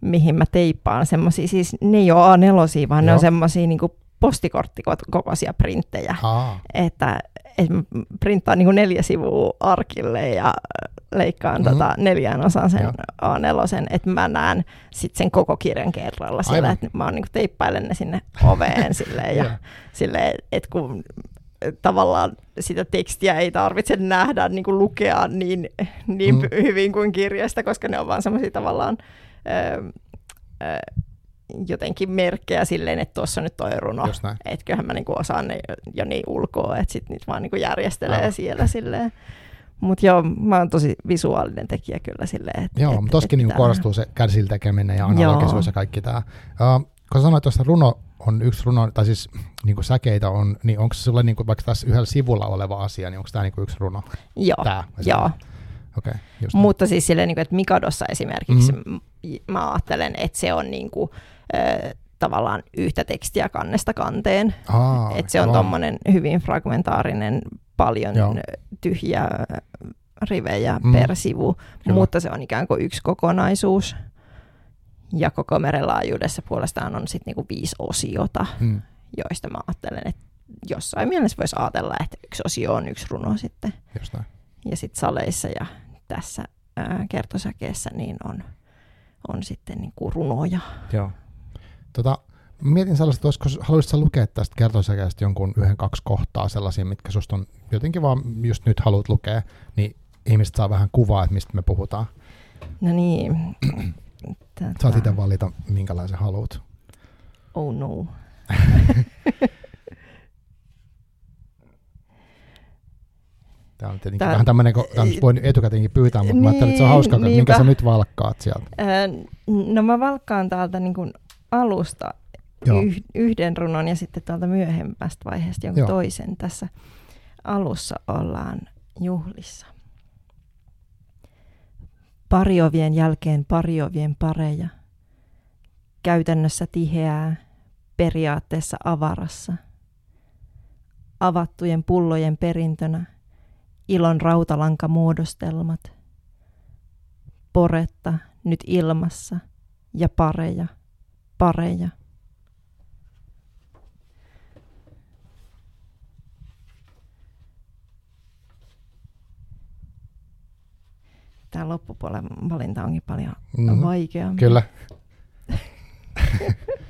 mihin mä teippaan semmoisia, siis ne ei ole A4, vaan ne Joo. on semmoisia niin postikorttikokoisia printtejä, Aa, että, että mä printtaan niin neljä sivua arkille ja leikkaan Mhm. mm. tota neljään osaan sen Joo. A4, että mä näen sitten sen koko kirjan kerralla Aivan. että mä oon niin teippailen ne sinne oveen silleen, ja Joo. silleen, että kun tavallaan sitä tekstiä ei tarvitse nähdä, niin kuin lukea niin, niin Mm. hyvin kuin kirjasta, koska ne on vaan semmoisia tavallaan ö, ö, jotenkin merkkejä silleen, että tuossa nyt toi runo. Että kyllähän mä niinku osaan ne jo, niin ulkoa, että sit niitä vaan niinku järjestelee Aivan. siellä silleen. Mutta joo, mä oon tosi visuaalinen tekijä kyllä silleen. Et, Joo, et, mutta toskin niinku korostuu se kärsillä tekeminen ja analogisuus ja kaikki tämä. Uh, kun sanoit tuosta runo on yksi runo, tai siis niinku säkeitä on, niin onko se sulle niinku, vaikka tässä yhdellä sivulla oleva asia, niin onko tämä niinku yksi runo? Joo, Tää, joo. Okay, just. Mutta siis silleen, niin kuin, että Mikadossa esimerkiksi mm. mä ajattelen, että se on niin kuin, ö, tavallaan yhtä tekstiä kannesta kanteen. Aa, että se on tuommoinen hyvin fragmentaarinen, paljon Joo. tyhjiä rivejä mm. per sivu, Kyllä. mutta se on ikään kuin yksi kokonaisuus. Ja koko meren laajuudessa puolestaan on sitten niinku viisi osiota, Mm, joista mä ajattelen, että jossain mielessä voisi ajatella, että yksi osio on yksi runo sitten. just näin. Ja sitten saleissa ja tässä ää, kertosäkeessä niin on, on sitten niinku runoja. Joo. Tota, mietin sellaista, että olisiko, haluaisitko lukea tästä kertosäkeestä jonkun yhden, kaksi kohtaa sellaisia, mitkä susta on jotenkin vaan just nyt haluat lukea, niin ihmiset saa vähän kuvaa, että mistä me puhutaan. No niin. Tätä. Saat itse valita, minkälaisen haluat. Oh no. Tämä on tietenkin Tää- vähän tämmöinen, kun tämä nyt voi etukäteenkin pyytää, mutta mä ajattelin, että se on Niin, hauskaa, että minkä sä nyt valkkaat sieltä. No mä valkkaan täältä niin kuin alusta Joo. yh, yhden runon ja sitten tuolta myöhemmästä vaiheesta jonkun Joo. toisen. Tässä alussa ollaan juhlissa. Pariovien jälkeen pariovien pareja. Käytännössä tiheää, periaatteessa avarassa. Avattujen pullojen perintönä ilon rautalankamuodostelmat. Poretta nyt ilmassa ja pareja, pareja. Tämä loppupuolen valinta onkin paljon mm-hmm. vaikeampi. Kyllä.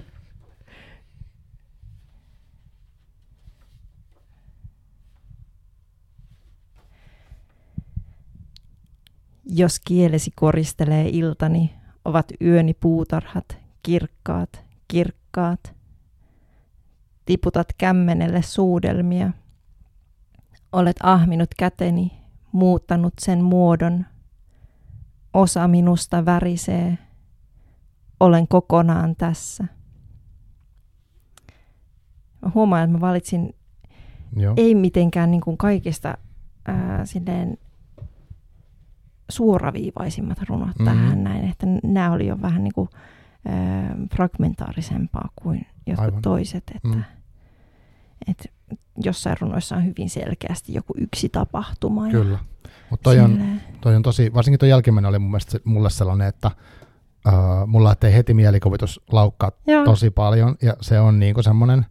Jos kielesi koristelee iltani, ovat yöni puutarhat, kirkkaat, kirkkaat. Tiputat kämmenelle suudelmia. Olet ahminut käteni, muuttanut sen muodon. Osa minusta värisee. Olen kokonaan tässä. Mä huomaan, että mä valitsin Joo. ei mitenkään niin kuin kaikista ää, silleen suoraviivaisimmat runot mm-hmm. tähän näin, että nämä oli jo vähän niin kuin, ää, fragmentaarisempaa kuin jotkut Aivan. toiset, että, mm. että jossain runoissa on hyvin selkeästi joku yksi tapahtuma. Kyllä, mutta toi, on, toi on tosi, varsinkin tuo jälkimmäinen oli mun mielestä mulle sellainen, että uh, mulla lähtee heti mielikuvitus laukkaa Joo. tosi paljon, ja se on niinku semmoinen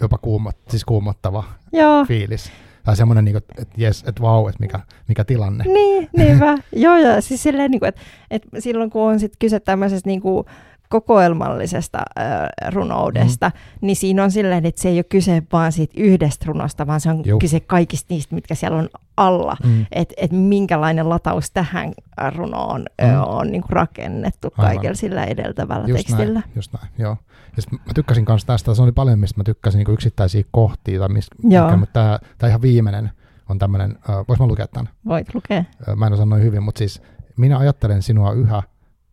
jopa kuumot, siis kuumottava Joo. fiilis tai semmoinen, niin että jes, että vau, että mikä, mikä tilanne. Niin, niinpä. Joo, ja siis silleen, niin kuin, että, että silloin kun on sit kyse tämmöisestä niin kuin, kokoelmallisesta äh, runoudesta, mm. niin siinä on silleen, että se ei ole kyse vaan siitä yhdestä runosta, vaan se on Juh. kyse kaikista niistä, mitkä siellä on alla. Mm. Että et minkälainen lataus tähän runoon mm. ö, on niin kuin rakennettu Aivan. kaikella sillä edeltävällä just tekstillä. Näin, just näin, joo. Ja mä tykkäsin myös tästä, se oli paljon, mistä mä tykkäsin niin yksittäisiä kohtia, tai mistä, mikä, mutta tämä ihan viimeinen on tämmöinen, uh, vois mä lukea tämän? Voit lukea. Mä en osaa noin hyvin, mutta siis minä ajattelen sinua yhä,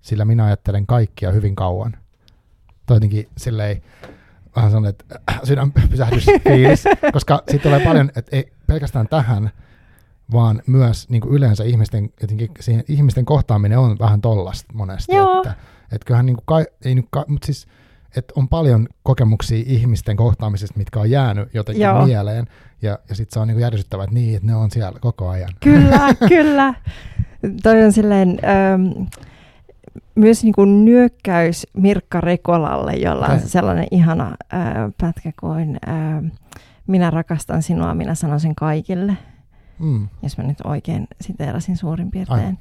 sillä minä ajattelen kaikkia hyvin kauan. Toi jotenkin silleen, vähän sellainen, että äh, sydän pysähdys fiilis, koska siitä tulee paljon, että ei pelkästään tähän, vaan myös niin kuin yleensä ihmisten, jotenkin siihen, ihmisten kohtaaminen on vähän tollasta monesti. Joo. Että, että kyllähän niin kuin kai, ei nyt ka, mutta siis, että on paljon kokemuksia ihmisten kohtaamisesta, mitkä on jäänyt jotenkin Joo. mieleen, ja, ja sitten se on niin järjestettävä, että niin, että ne on siellä koko ajan. Kyllä, kyllä. Toi on silleen, ähm, myös niin kuin nyökkäys Mirkka Rekolalle, jolla on sellainen ihana äh, pätkä kuin äh, Minä rakastan sinua, minä sanon sen kaikille. Mm. Jos mä nyt oikein siteerasin suurin piirtein.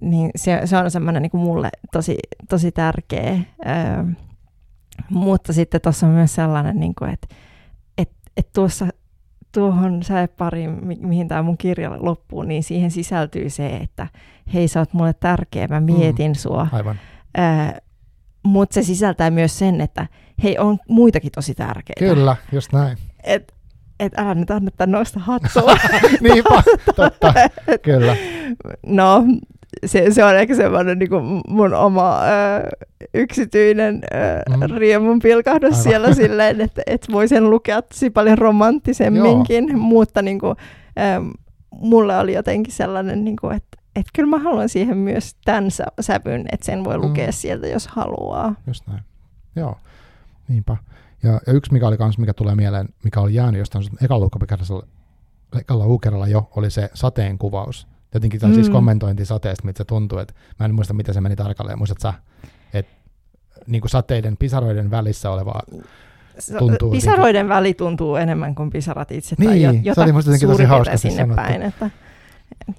Niin se, se on semmoinen niin kuin mulle tosi, tosi tärkeä. Äh, mutta sitten tuossa on myös sellainen, niin kuin, että et, et tuossa tuohon säepariin, mi- mihin tämä mun kirja loppuu, niin siihen sisältyy se, että hei sä oot mulle tärkeä, mä mietin mm, sua. Aivan. Äh, Mutta se sisältää myös sen, että hei on muitakin tosi tärkeitä. Kyllä, just näin. Et, et älä nyt anna noista hattua. Niinpä, totta, kyllä. No, se, se on ehkä semmoinen niin mun oma ö, yksityinen ö, mm. riemun pilkahdus Aivan. siellä silleen, että et voi sen lukea tosi paljon romanttisemminkin, Joo. mutta niin kuin, ö, mulle oli jotenkin sellainen, niin kuin, että et kyllä mä haluan siihen myös tämän sävyn, että sen voi lukea mm. sieltä, jos haluaa. Just näin. Joo, niinpä. Ja, ja yksi, mikä oli kans, mikä tulee mieleen, mikä oli jäänyt jostain ekalla luukkapikerralla jo, oli se sateen kuvaus jotenkin siis mm. siis kommentointi sateesta, mitä se tuntuu, että mä en muista, miten se meni tarkalleen. Muistat sä, että niin kuin sateiden, pisaroiden välissä oleva tuntuu. Pisaroiden jotenkin... väli tuntuu enemmän kuin pisarat itse. Niin, tai jota se oli musta jotenkin tosi hauska sinne sanottu. päin. Että,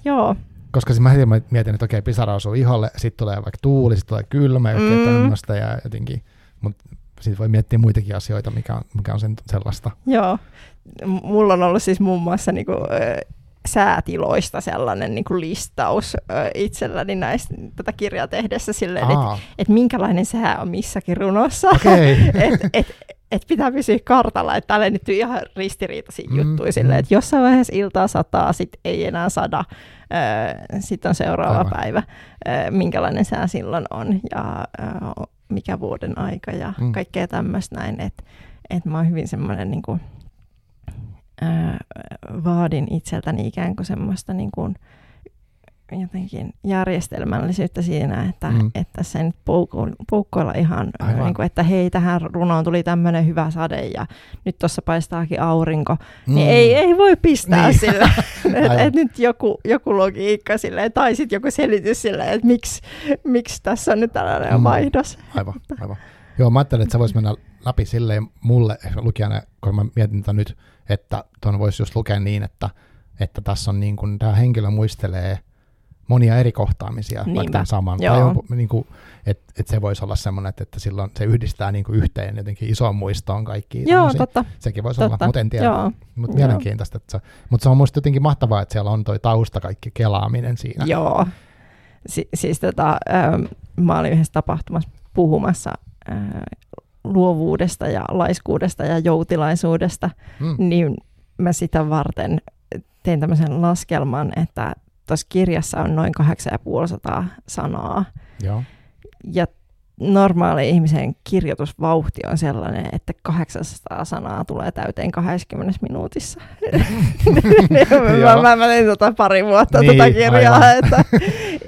joo. Koska siis mä heti mietin, että okei, pisara osuu iholle, sitten tulee vaikka tuuli, sitten tulee kylmä, ja mm. tämmöistä, ja jotenkin, mutta sitten voi miettiä muitakin asioita, mikä on, mikä on sen, sellaista. Joo, mulla on ollut siis muun muassa niinku, säätiloista sellainen niin kuin listaus ö, itselläni näistä tätä kirjaa tehdessä silleen, että et minkälainen sää on missäkin runossa. Okay. että et, et pitää pysyä kartalla, että täällä nyt ihan ristiriitaisia mm, juttuja silleen, mm. että jossain vaiheessa iltaa sataa, sitten ei enää sada, sitten on seuraava Aivan. päivä, minkälainen sää silloin on ja mikä vuoden aika ja mm. kaikkea tämmöistä näin, että et mä oon hyvin semmoinen niin kuin, vaadin itseltäni ikään kuin semmoista niin kuin, jotenkin järjestelmällisyyttä siinä, että, mm. että sen poukkoilla ihan, niin kuin, että hei, tähän runoon tuli tämmöinen hyvä sade ja nyt tuossa paistaakin aurinko, niin mm. niin ei, ei voi pistää niin. sillä, että et nyt joku, joku logiikka sille tai sitten joku selitys sille, että miksi, miksi tässä on nyt tällainen mm. vaihdos. Aivan, aivan. Joo, mä ajattelin, että sä vois mennä läpi silleen mulle lukijana, kun mä mietin tätä nyt, että tuon voisi just lukea niin, että, että tässä on niin kuin, tämä henkilö muistelee monia eri kohtaamisia, Niinpä. vaikka saman. Joo. Tai on, niin kuin, että et se voisi olla semmoinen, että, että silloin se yhdistää niin kuin yhteen jotenkin isoon muistoon kaikki. Joo, totta. Sekin voisi totta. olla, mutta en tiedä. Mutta mielenkiintoista. Että se, mutta se on musta jotenkin mahtavaa, että siellä on toi tausta kaikki kelaaminen siinä. Joo. Si- siis tota, ähm, mä olin yhdessä tapahtumassa puhumassa äh, luovuudesta ja laiskuudesta ja joutilaisuudesta, mm. niin mä sitä varten tein tämmöisen laskelman, että tuossa kirjassa on noin 8500 sanaa. Joo. Ja normaali ihmisen kirjoitusvauhti on sellainen, että 800 sanaa tulee täyteen 20 minuutissa. mä, mä, mä tein tota pari vuotta niin, tota kirjaa, aivan. että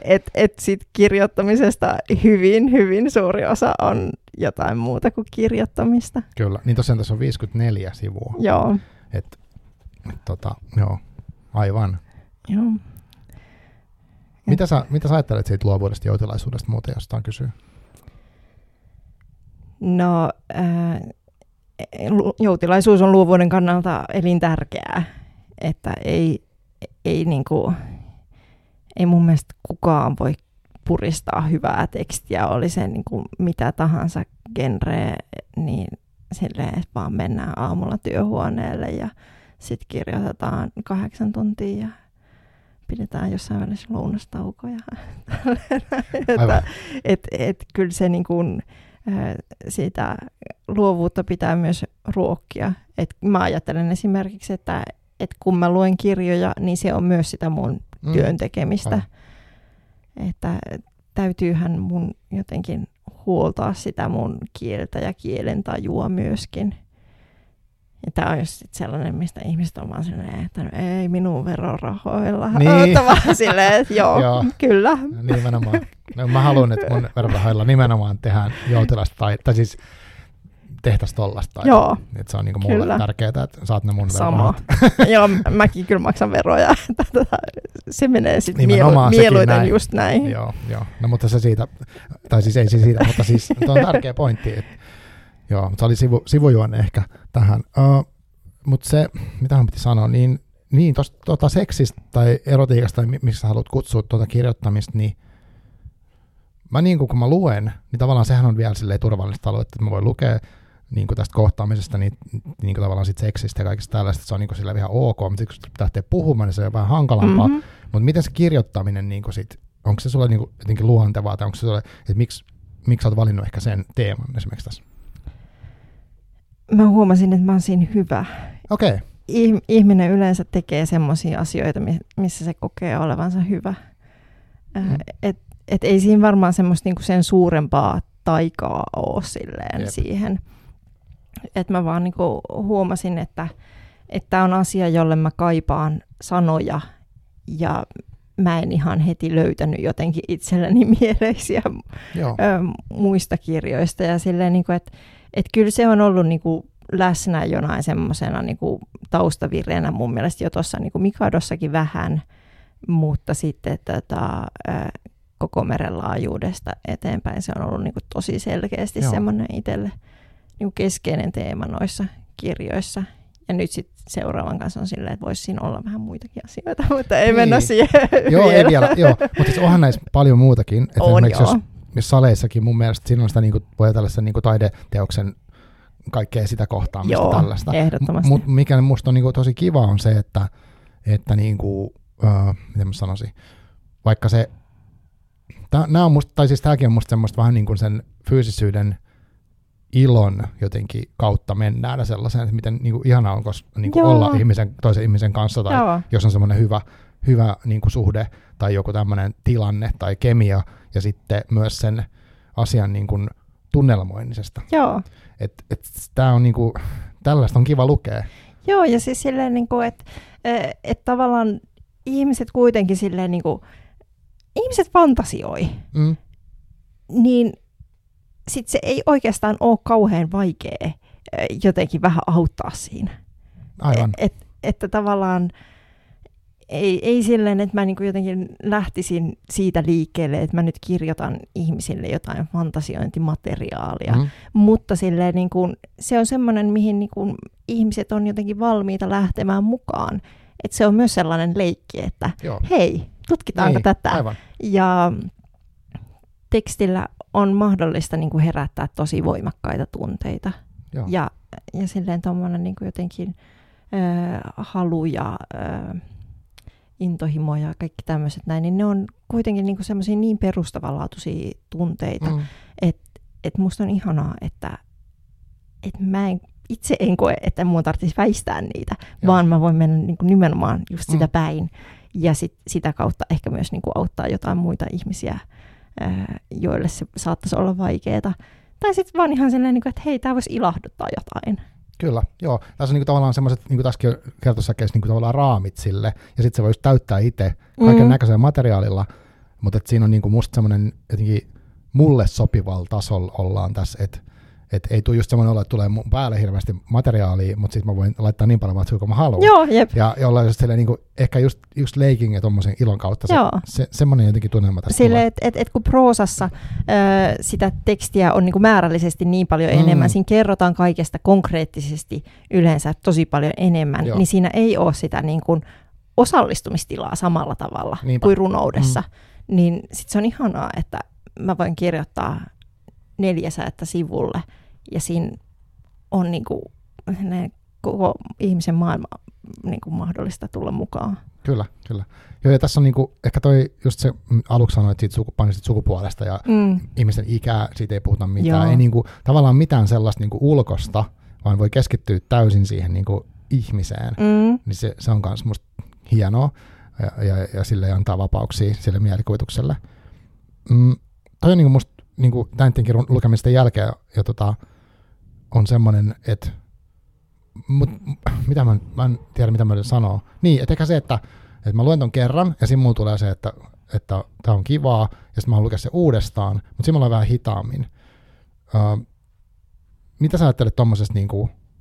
et, et sit kirjoittamisesta hyvin, hyvin suuri osa on jotain muuta kuin kirjoittamista. Kyllä, niin tosiaan tässä on 54 sivua. Joo. Et, et, tota, joo, aivan. Joo. Mitä sä, mitä sä ajattelet siitä luovuudesta ja joutilaisuudesta muuten, jostain kysyy? No, äh, joutilaisuus on luovuuden kannalta elintärkeää, että ei, ei, niin kuin, ei mun mielestä kukaan voi puristaa hyvää tekstiä, oli se niin kuin mitä tahansa genreä, niin silleen, että vaan mennään aamulla työhuoneelle ja sitten kirjoitetaan kahdeksan tuntia ja pidetään jossain välissä lounastaukoja. että, et, et, kyllä se niin kuin, sitä luovuutta pitää myös ruokkia. Et mä ajattelen esimerkiksi, että, että kun mä luen kirjoja, niin se on myös sitä mun mm. työn tekemistä. Ai. Että täytyyhän mun jotenkin huoltaa sitä mun kieltä ja kielen tajua myöskin. Ja tämä on just sellainen, mistä ihmiset on vaan silleen, että no ei minun verorahoilla. Niin. vaan silleen, että joo, joo, kyllä. Nimenomaan. No, mä haluan, että mun verorahoilla nimenomaan tehdään joutilasta tai, tai siis tehtäisiin tollasta. Joo. Että se on niinku mulle kyllä. tärkeää, että saat ne mun Sama. joo, mäkin kyllä maksan veroja. se menee sitten mielu- mieluiten näin. just näin. Joo, joo. No mutta se siitä, tai siis ei se siitä, mutta siis tuo on tärkeä pointti, että Joo, mutta se oli sivu, sivujuonne ehkä tähän. Uh, mutta se, mitä hän piti sanoa, niin, niin tuosta tuota seksistä tai erotiikasta, tai missä haluat kutsua tuota kirjoittamista, niin mä niin kuin kun mä luen, niin tavallaan sehän on vielä silleen turvallista alue, että mä voin lukea niin kuin tästä kohtaamisesta, niin, niin kuin tavallaan sit seksistä ja kaikista tällaista, se on niin kuin ihan ok, mutta kun pitää lähteä puhumaan, niin se on vähän hankalampaa. Mm-hmm. Mutta miten se kirjoittaminen, niin kuin sit, onko se sulle niin kuin jotenkin luontevaa, tai onko se sulle, että miksi, miksi oot valinnut ehkä sen teeman esimerkiksi tässä? mä huomasin, että mä oon siinä hyvä. Okei. Okay. ihminen yleensä tekee semmoisia asioita, missä se kokee olevansa hyvä. Mm. Et, et ei siinä varmaan semmoista niinku sen suurempaa taikaa ole silleen Jep. siihen. Et mä vaan niinku huomasin, että tämä on asia, jolle mä kaipaan sanoja ja mä en ihan heti löytänyt jotenkin itselleni mieleisiä Joo. ö, muista kirjoista. Ja silleen, niin kuin, että että kyllä se on ollut niin kuin läsnä jonain semmoisena niin taustavireenä mun mielestä jo tuossa niin Mikadossakin vähän, mutta sitten tota, koko meren laajuudesta eteenpäin se on ollut niin kuin tosi selkeästi Joo. semmoinen itselle niin keskeinen teema noissa kirjoissa. Ja nyt sitten seuraavan kanssa on silleen, että voisi siinä olla vähän muitakin asioita, mutta ei niin. mennä siihen Joo, vielä. ei vielä. Joo. Mutta siis onhan näissä paljon muutakin. Että on, joo. Jos myös saleissakin mun mielestä siinä on sitä niin kuin, voi tällaisen niin kuin taideteoksen kaikkea sitä kohtaamista Joo, tällaista. ehdottomasti. Mutta mikä musta on niin kuin, tosi kiva on se, että, että niin kuin, uh, miten mä sanoisin, vaikka se, nämä on musta, tai siis tämäkin on musta semmoista vähän niin kuin sen fyysisyyden ilon jotenkin kautta mennään sellaiseen, että miten niin kuin, ihanaa on koska, niin kuin olla ihmisen, toisen ihmisen kanssa, tai Joo. jos on semmoinen hyvä, hyvä niin kuin suhde, tai joku tämmöinen tilanne tai kemia, ja sitten myös sen asian niin kuin tunnelmoinnisesta. Joo. Et, et tää on niin kuin, tällaista on kiva lukea. Joo, ja siis silleen, niin kuin, että et tavallaan ihmiset kuitenkin silleen, niin kuin, ihmiset fantasioi, mm. niin sit se ei oikeastaan ole kauhean vaikea jotenkin vähän auttaa siinä. Aivan. Et, et, että tavallaan ei, ei silleen, että mä niin jotenkin lähtisin siitä liikkeelle, että mä nyt kirjoitan ihmisille jotain fantasiointimateriaalia, mm. mutta silleen niin kuin, se on semmoinen, mihin niin kuin ihmiset on jotenkin valmiita lähtemään mukaan. Että se on myös sellainen leikki, että Joo. hei, tutkitaanko niin, tätä. Aivan. Ja tekstillä on mahdollista niin kuin herättää tosi voimakkaita tunteita. Joo. Ja, ja silleen tuommoinen niin jotenkin äh, halu ja äh, intohimo ja kaikki tämmöiset näin, niin ne on kuitenkin niin semmoisia niin perustavanlaatuisia tunteita, mm. että et musta on ihanaa, että et mä en, itse en koe, että mun tarvitsisi väistää niitä, Joo. vaan mä voin mennä niin kuin nimenomaan just sitä mm. päin ja sit, sitä kautta ehkä myös niin kuin auttaa jotain muita ihmisiä, joille se saattaisi olla vaikeaa. Tai sitten vaan ihan sellainen, niin kuin, että hei, tämä voisi ilahduttaa jotain. Kyllä, joo. Tässä on niin kuin tavallaan semmoiset, niin kuin tässäkin kertosäkeessä, niin kuin tavallaan raamit sille, ja sitten se voisi täyttää itse kaiken mm. näköisellä materiaalilla, mutta siinä on niin kuin musta semmoinen jotenkin mulle sopivalla tasolla ollaan tässä, että et ei tule just semmoinen olla, että tulee mun päälle hirveästi materiaalia, mutta sitten mä voin laittaa niin paljon matskua kuin mä haluan. Joo, jep. Ja, olla just niin kuin, ehkä just, just leikin ja tuommoisen ilon kautta se, Joo. se, semmoinen jotenkin tunnelma tässä Sille, että et, et kun proosassa äh, sitä tekstiä on niin kuin määrällisesti niin paljon mm. enemmän, siinä kerrotaan kaikesta konkreettisesti yleensä tosi paljon enemmän, Joo. niin siinä ei ole sitä niin kuin osallistumistilaa samalla tavalla Niinpä. kuin runoudessa. Mm. Niin sitten se on ihanaa, että mä voin kirjoittaa neljäsäättä sivulle ja siinä on niin kuin, ne koko ihmisen maailma niin kuin mahdollista tulla mukaan. Kyllä, kyllä. Joo, ja tässä on niin kuin, ehkä toi just se, mm, aluksi sanoit siitä suku, sukupuolesta ja mm. ihmisen ikää, siitä ei puhuta mitään. Joo. Ei niin kuin, tavallaan mitään sellaista niin kuin ulkosta, vaan voi keskittyä täysin siihen niin kuin ihmiseen. Mm. Niin se, se on myös musta hienoa ja, ja, ja sille antaa vapauksia sille mielikuvitukselle. Mm, toi on niin kuin musta niin kuin näidenkin lukemisten jälkeen ja, tota, on semmoinen, että mut, mitä mä, mä en tiedä, mitä mä sanoa. Niin, että ehkä se, että, että mä luen ton kerran ja siinä mulla tulee se, että että tämä on kivaa, ja sitten mä haluan se uudestaan, mutta siinä mulla vähän hitaammin. Uh, mitä sä ajattelet tuommoisesta, niin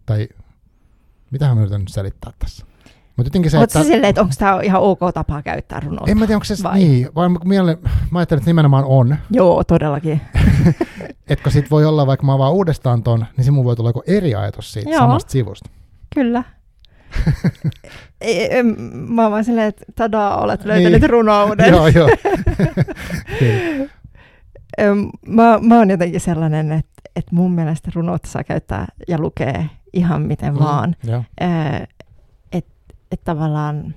tai mitä mä yritän nyt selittää tässä? Mutta jotenkin se, että... silleen, että onko tämä ihan ok tapa käyttää runoutta? En mä tiedä, onko se vai? niin, vai miele, mä ajattelen, että nimenomaan on. Joo, todellakin. Etkö sit voi olla, vaikka mä avaan uudestaan ton, niin se mun voi tulla joku eri ajatus siitä Joo. samasta sivusta. Kyllä. ei, mä oon vaan silleen, että tadaa, olet löytänyt niin. runouden. joo, joo. mä, mä oon jotenkin sellainen, että, että mun mielestä runoutta saa käyttää ja lukee ihan miten mm, vaan. Joo että tavallaan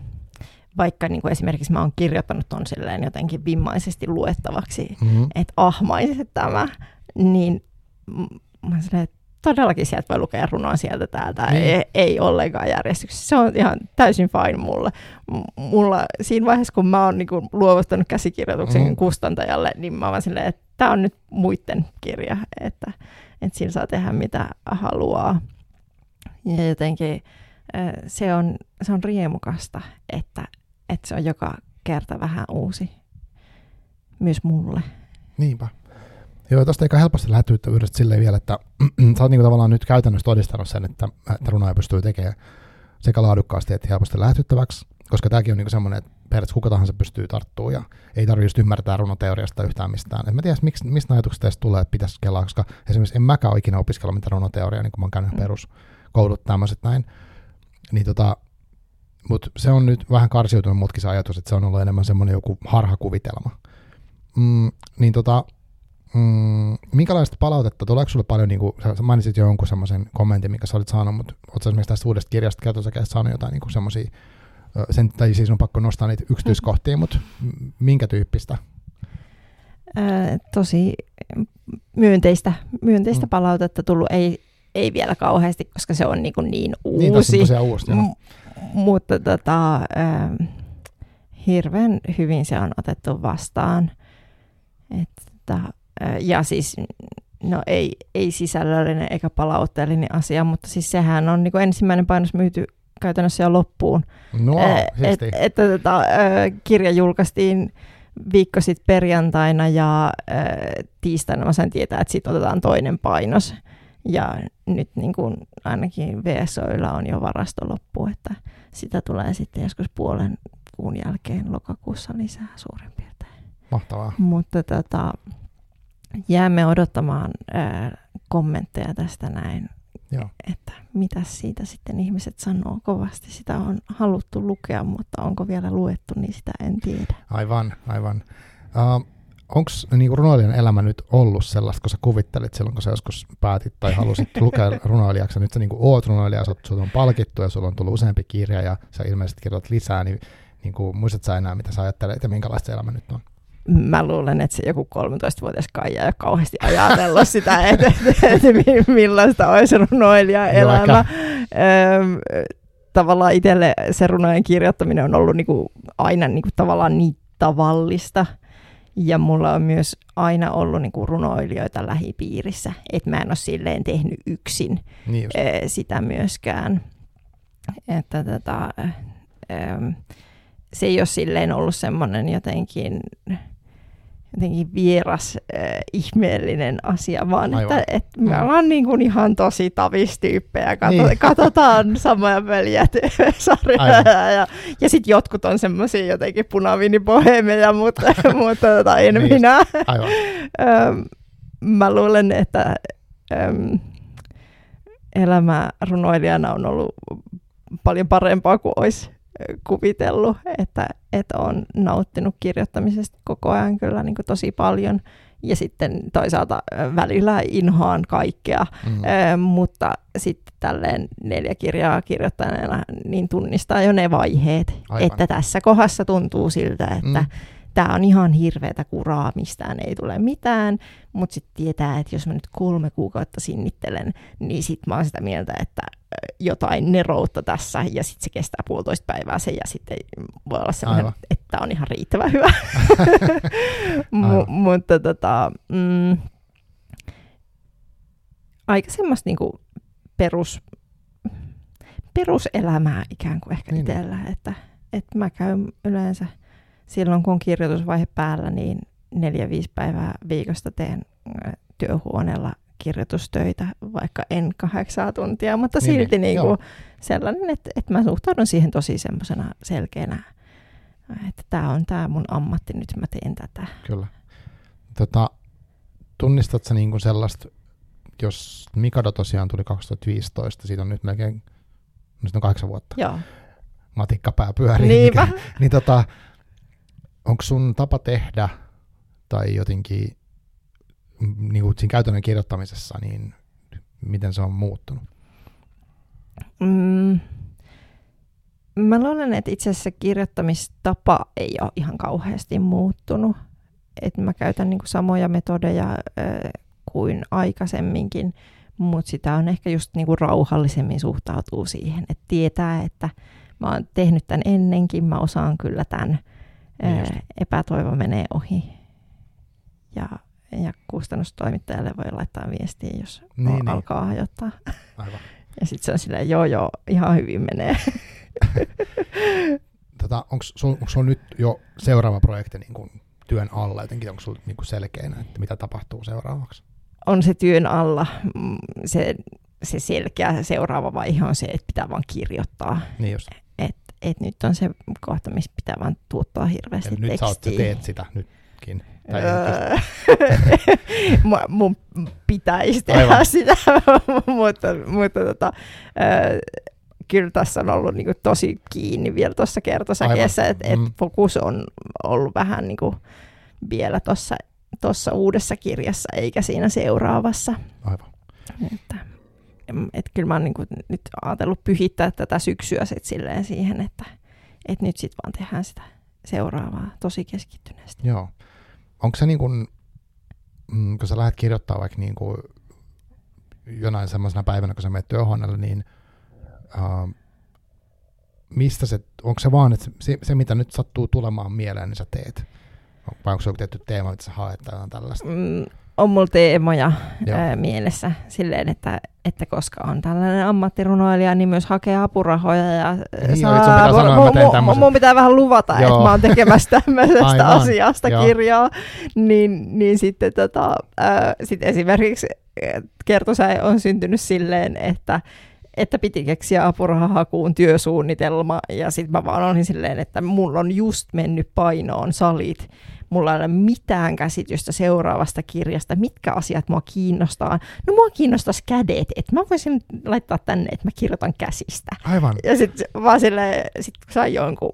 vaikka niin kuin esimerkiksi mä oon kirjoittanut ton silleen jotenkin vimmaisesti luettavaksi, mm-hmm. että ahmaiset tämä, niin mä sanoin, että todellakin sieltä voi lukea runoa sieltä täältä, niin. ei, ei ollenkaan järjestyksessä. Se on ihan täysin fine mulle. Mulla siinä vaiheessa, kun mä oon niin kuin luovuttanut käsikirjoituksen mm. kustantajalle, niin mä oon silleen, että tämä on nyt muiden kirja, että, että sillä saa tehdä mitä haluaa. Ja jotenkin se on, se on riemukasta, että, että se on joka kerta vähän uusi myös mulle. Niinpä. Joo, tuosta eikä helposti lähetyyttävyydestä silleen vielä, että sä oot niinku tavallaan nyt käytännössä todistanut sen, että, että runoja pystyy tekemään sekä laadukkaasti että helposti lähetyttäväksi, koska tämäkin on niinku semmoinen, että periaatteessa kuka tahansa pystyy tarttumaan ja ei tarvitse ymmärtää runoteoriasta yhtään mistään. Et mä tiedän, miksi, mistä ajatukset edes tulee, että pitäisi kelaa, koska esimerkiksi en mäkään ole ikinä opiskella mitään runoteoriaa, niin kuin mä oon käynyt mm. peruskoulut tämmöiset näin. Niin tota, mutta se on nyt vähän karsiutunut mutkisa ajatus, että se on ollut enemmän semmoinen joku harhakuvitelma. Mm, niin tota, mm, minkälaista palautetta, tuleeko sulle paljon, niin kuin, sä mainitsit jo jonkun semmoisen kommentin, mikä sä olit saanut, mutta oletko esimerkiksi tästä uudesta kirjasta kertosäkeestä saanut jotain niin semmoisia, sen, tai siis on pakko nostaa niitä yksityiskohtia, mutta minkä tyyppistä? Tosi myönteistä, myönteistä mm. palautetta tullut. Ei, ei vielä kauheasti, koska se on niin, kuin niin uusi. Niin, on uusi M- mutta tota, äh, hirveän hyvin se on otettu vastaan. Että, äh, ja siis, no ei, ei sisällöllinen eikä palautteellinen asia, mutta siis sehän on niin kuin ensimmäinen painos myyty käytännössä jo loppuun. No, äh, et, että tota, äh, kirja julkaistiin viikko sitten perjantaina ja äh, tiistaina mä sain tietää, että sitten otetaan toinen painos. Ja nyt niin kuin ainakin VSOilla on jo varasto loppu, että sitä tulee sitten joskus puolen kuun jälkeen lokakuussa lisää suurin piirtein. Mahtavaa. Mutta tota, jäämme odottamaan ää, kommentteja tästä näin Joo. että mitä siitä sitten ihmiset sanoo. Kovasti sitä on haluttu lukea, mutta onko vielä luettu, niin sitä en tiedä. Aivan, aivan. Uh, Onko niin runoilijan elämä nyt ollut sellaista, kun sä kuvittelit silloin, kun sä joskus päätit tai halusit lukea runoilijaksi, nyt sä niin oot runoilija, sä sulla on palkittu ja sulla on tullut useampi kirja ja sä ilmeisesti kirjoitat lisää, niin, niin kuin, muistat sä enää, mitä sä ajattelet ja minkälaista se elämä nyt on? mä luulen, että se joku 13-vuotias Kaija ei kauheasti ajatellut sitä, että, että, että millaista olisi runoilija elämä. tavallaan itselle se runojen kirjoittaminen on ollut niinku aina niinku tavallaan niin tavallista. Ja mulla on myös aina ollut niinku runoilijoita lähipiirissä, että mä en ole silleen tehnyt yksin niin sitä myöskään. Että tota, se ei ole silleen ollut semmoinen jotenkin jotenkin vieras, äh, ihmeellinen asia, vaan Aivan. että, että me mm. ollaan niin kuin ihan tosi tavistyyppejä, Kato, niin. katsotaan samoja peliä TV-sarjoja ja, ja sitten jotkut on semmoisia jotenkin punavinipohemeja, mutta, mutta tota, en niin minä. Aivan. Mä luulen, että äm, elämä runoilijana on ollut paljon parempaa kuin olisi kuvitellut, että, että on nauttinut kirjoittamisesta koko ajan kyllä niin kuin tosi paljon. Ja sitten toisaalta välillä inhoan kaikkea, mm. ö, mutta sitten tälleen neljä kirjaa kirjoittaneena niin tunnistaa jo ne vaiheet, Aivan. että tässä kohdassa tuntuu siltä, että mm tämä on ihan hirveätä kuraa, mistään ei tule mitään, mutta sitten tietää, että jos mä nyt kolme kuukautta sinnittelen, niin sitten mä oon sitä mieltä, että jotain neroutta tässä, ja sitten se kestää puolitoista päivää sen, ja sitten voi olla sellainen, että on ihan riittävän hyvä. M- mutta tota, mm, aika semmoista niinku perus, peruselämää ikään kuin ehkä niin. itsellä, että, että mä käyn yleensä – silloin kun on kirjoitusvaihe päällä, niin neljä-viisi päivää viikosta teen työhuoneella kirjoitustöitä, vaikka en kahdeksaa tuntia, mutta niin, silti niin, niin kuin sellainen, että, että mä suhtaudun siihen tosi semmoisena selkeänä, että tämä on tämä mun ammatti, nyt mä teen tätä. Kyllä. Tota, tunnistatko niin kuin sellaista, jos Mikado tosiaan tuli 2015, siitä on nyt melkein, nyt on kahdeksan vuotta. Joo. Matikkapää pyörii. Niinpä. Niin, niin tota, onko sun tapa tehdä tai jotenkin niin kuin siinä käytännön kirjoittamisessa, niin miten se on muuttunut? Mm, mä luulen, että itse asiassa kirjoittamistapa ei ole ihan kauheasti muuttunut. Et mä käytän niin kuin samoja metodeja äh, kuin aikaisemminkin, mutta sitä on ehkä just niin kuin rauhallisemmin suhtautuu siihen, että tietää, että mä oon tehnyt tämän ennenkin, mä osaan kyllä tämän – niin epätoivo menee ohi. Ja, ja kustannustoimittajalle voi laittaa viestiä, jos niin, niin. alkaa hajottaa. Aivan. Ja sitten se on silleen, joo joo, ihan hyvin menee. tota, Onko sulla nyt jo seuraava projekti niin kun työn alla jotenkin, onko sulla niin selkeänä, että mitä tapahtuu seuraavaksi? On se työn alla. Mm, se, se selkeä seuraava vaihe on se, että pitää vaan kirjoittaa. Niin just et nyt on se kohta, missä pitää vaan tuottaa hirveästi ja tekstiä. Nyt sä, teet sitä nytkin. Öö, mun pitäisi tehdä Aivan. sitä, mutta, mutta tota, kyllä tässä on ollut niinku tosi kiinni vielä tuossa kertosäkeessä, että et mm. fokus on ollut vähän niinku vielä tuossa uudessa kirjassa eikä siinä seuraavassa. Aivan. Että, että kyllä mä oon niin kuin nyt ajatellut pyhittää tätä syksyä sit silleen siihen, että, että nyt sitten vaan tehdään sitä seuraavaa tosi keskittyneesti. Joo. Onko se niin kuin, mm, kun sä lähdet kirjoittaa vaikka niin kuin jonain semmoisena päivänä, kun sä menet työhuoneelle, niin uh, mistä se, onko se vaan, että se, se, mitä nyt sattuu tulemaan mieleen, niin sä teet? Vai onko se joku tietty teema, mitä sä haet tai tällaista? Mm, on mulla teemoja ää, mielessä silleen, että, että koska on tällainen ammattirunoilija, niin myös hakee apurahoja ja niin, saa, joo, sanoa, mu, mu, mun pitää vähän luvata, joo. että mä oon tekemässä tämmöisestä asiasta joo. kirjaa, niin, niin sitten tota, ää, sit esimerkiksi kertosäe on syntynyt silleen, että että piti keksiä apurahahakuun työsuunnitelma, ja sitten mä vaan olin silleen, että mulla on just mennyt painoon salit, mulla ei ole mitään käsitystä seuraavasta kirjasta, mitkä asiat mua kiinnostaa. No mua kiinnostaisi kädet, että mä voisin laittaa tänne, että mä kirjoitan käsistä. Aivan. Ja sitten vaan silleen, sit kun sai jonkun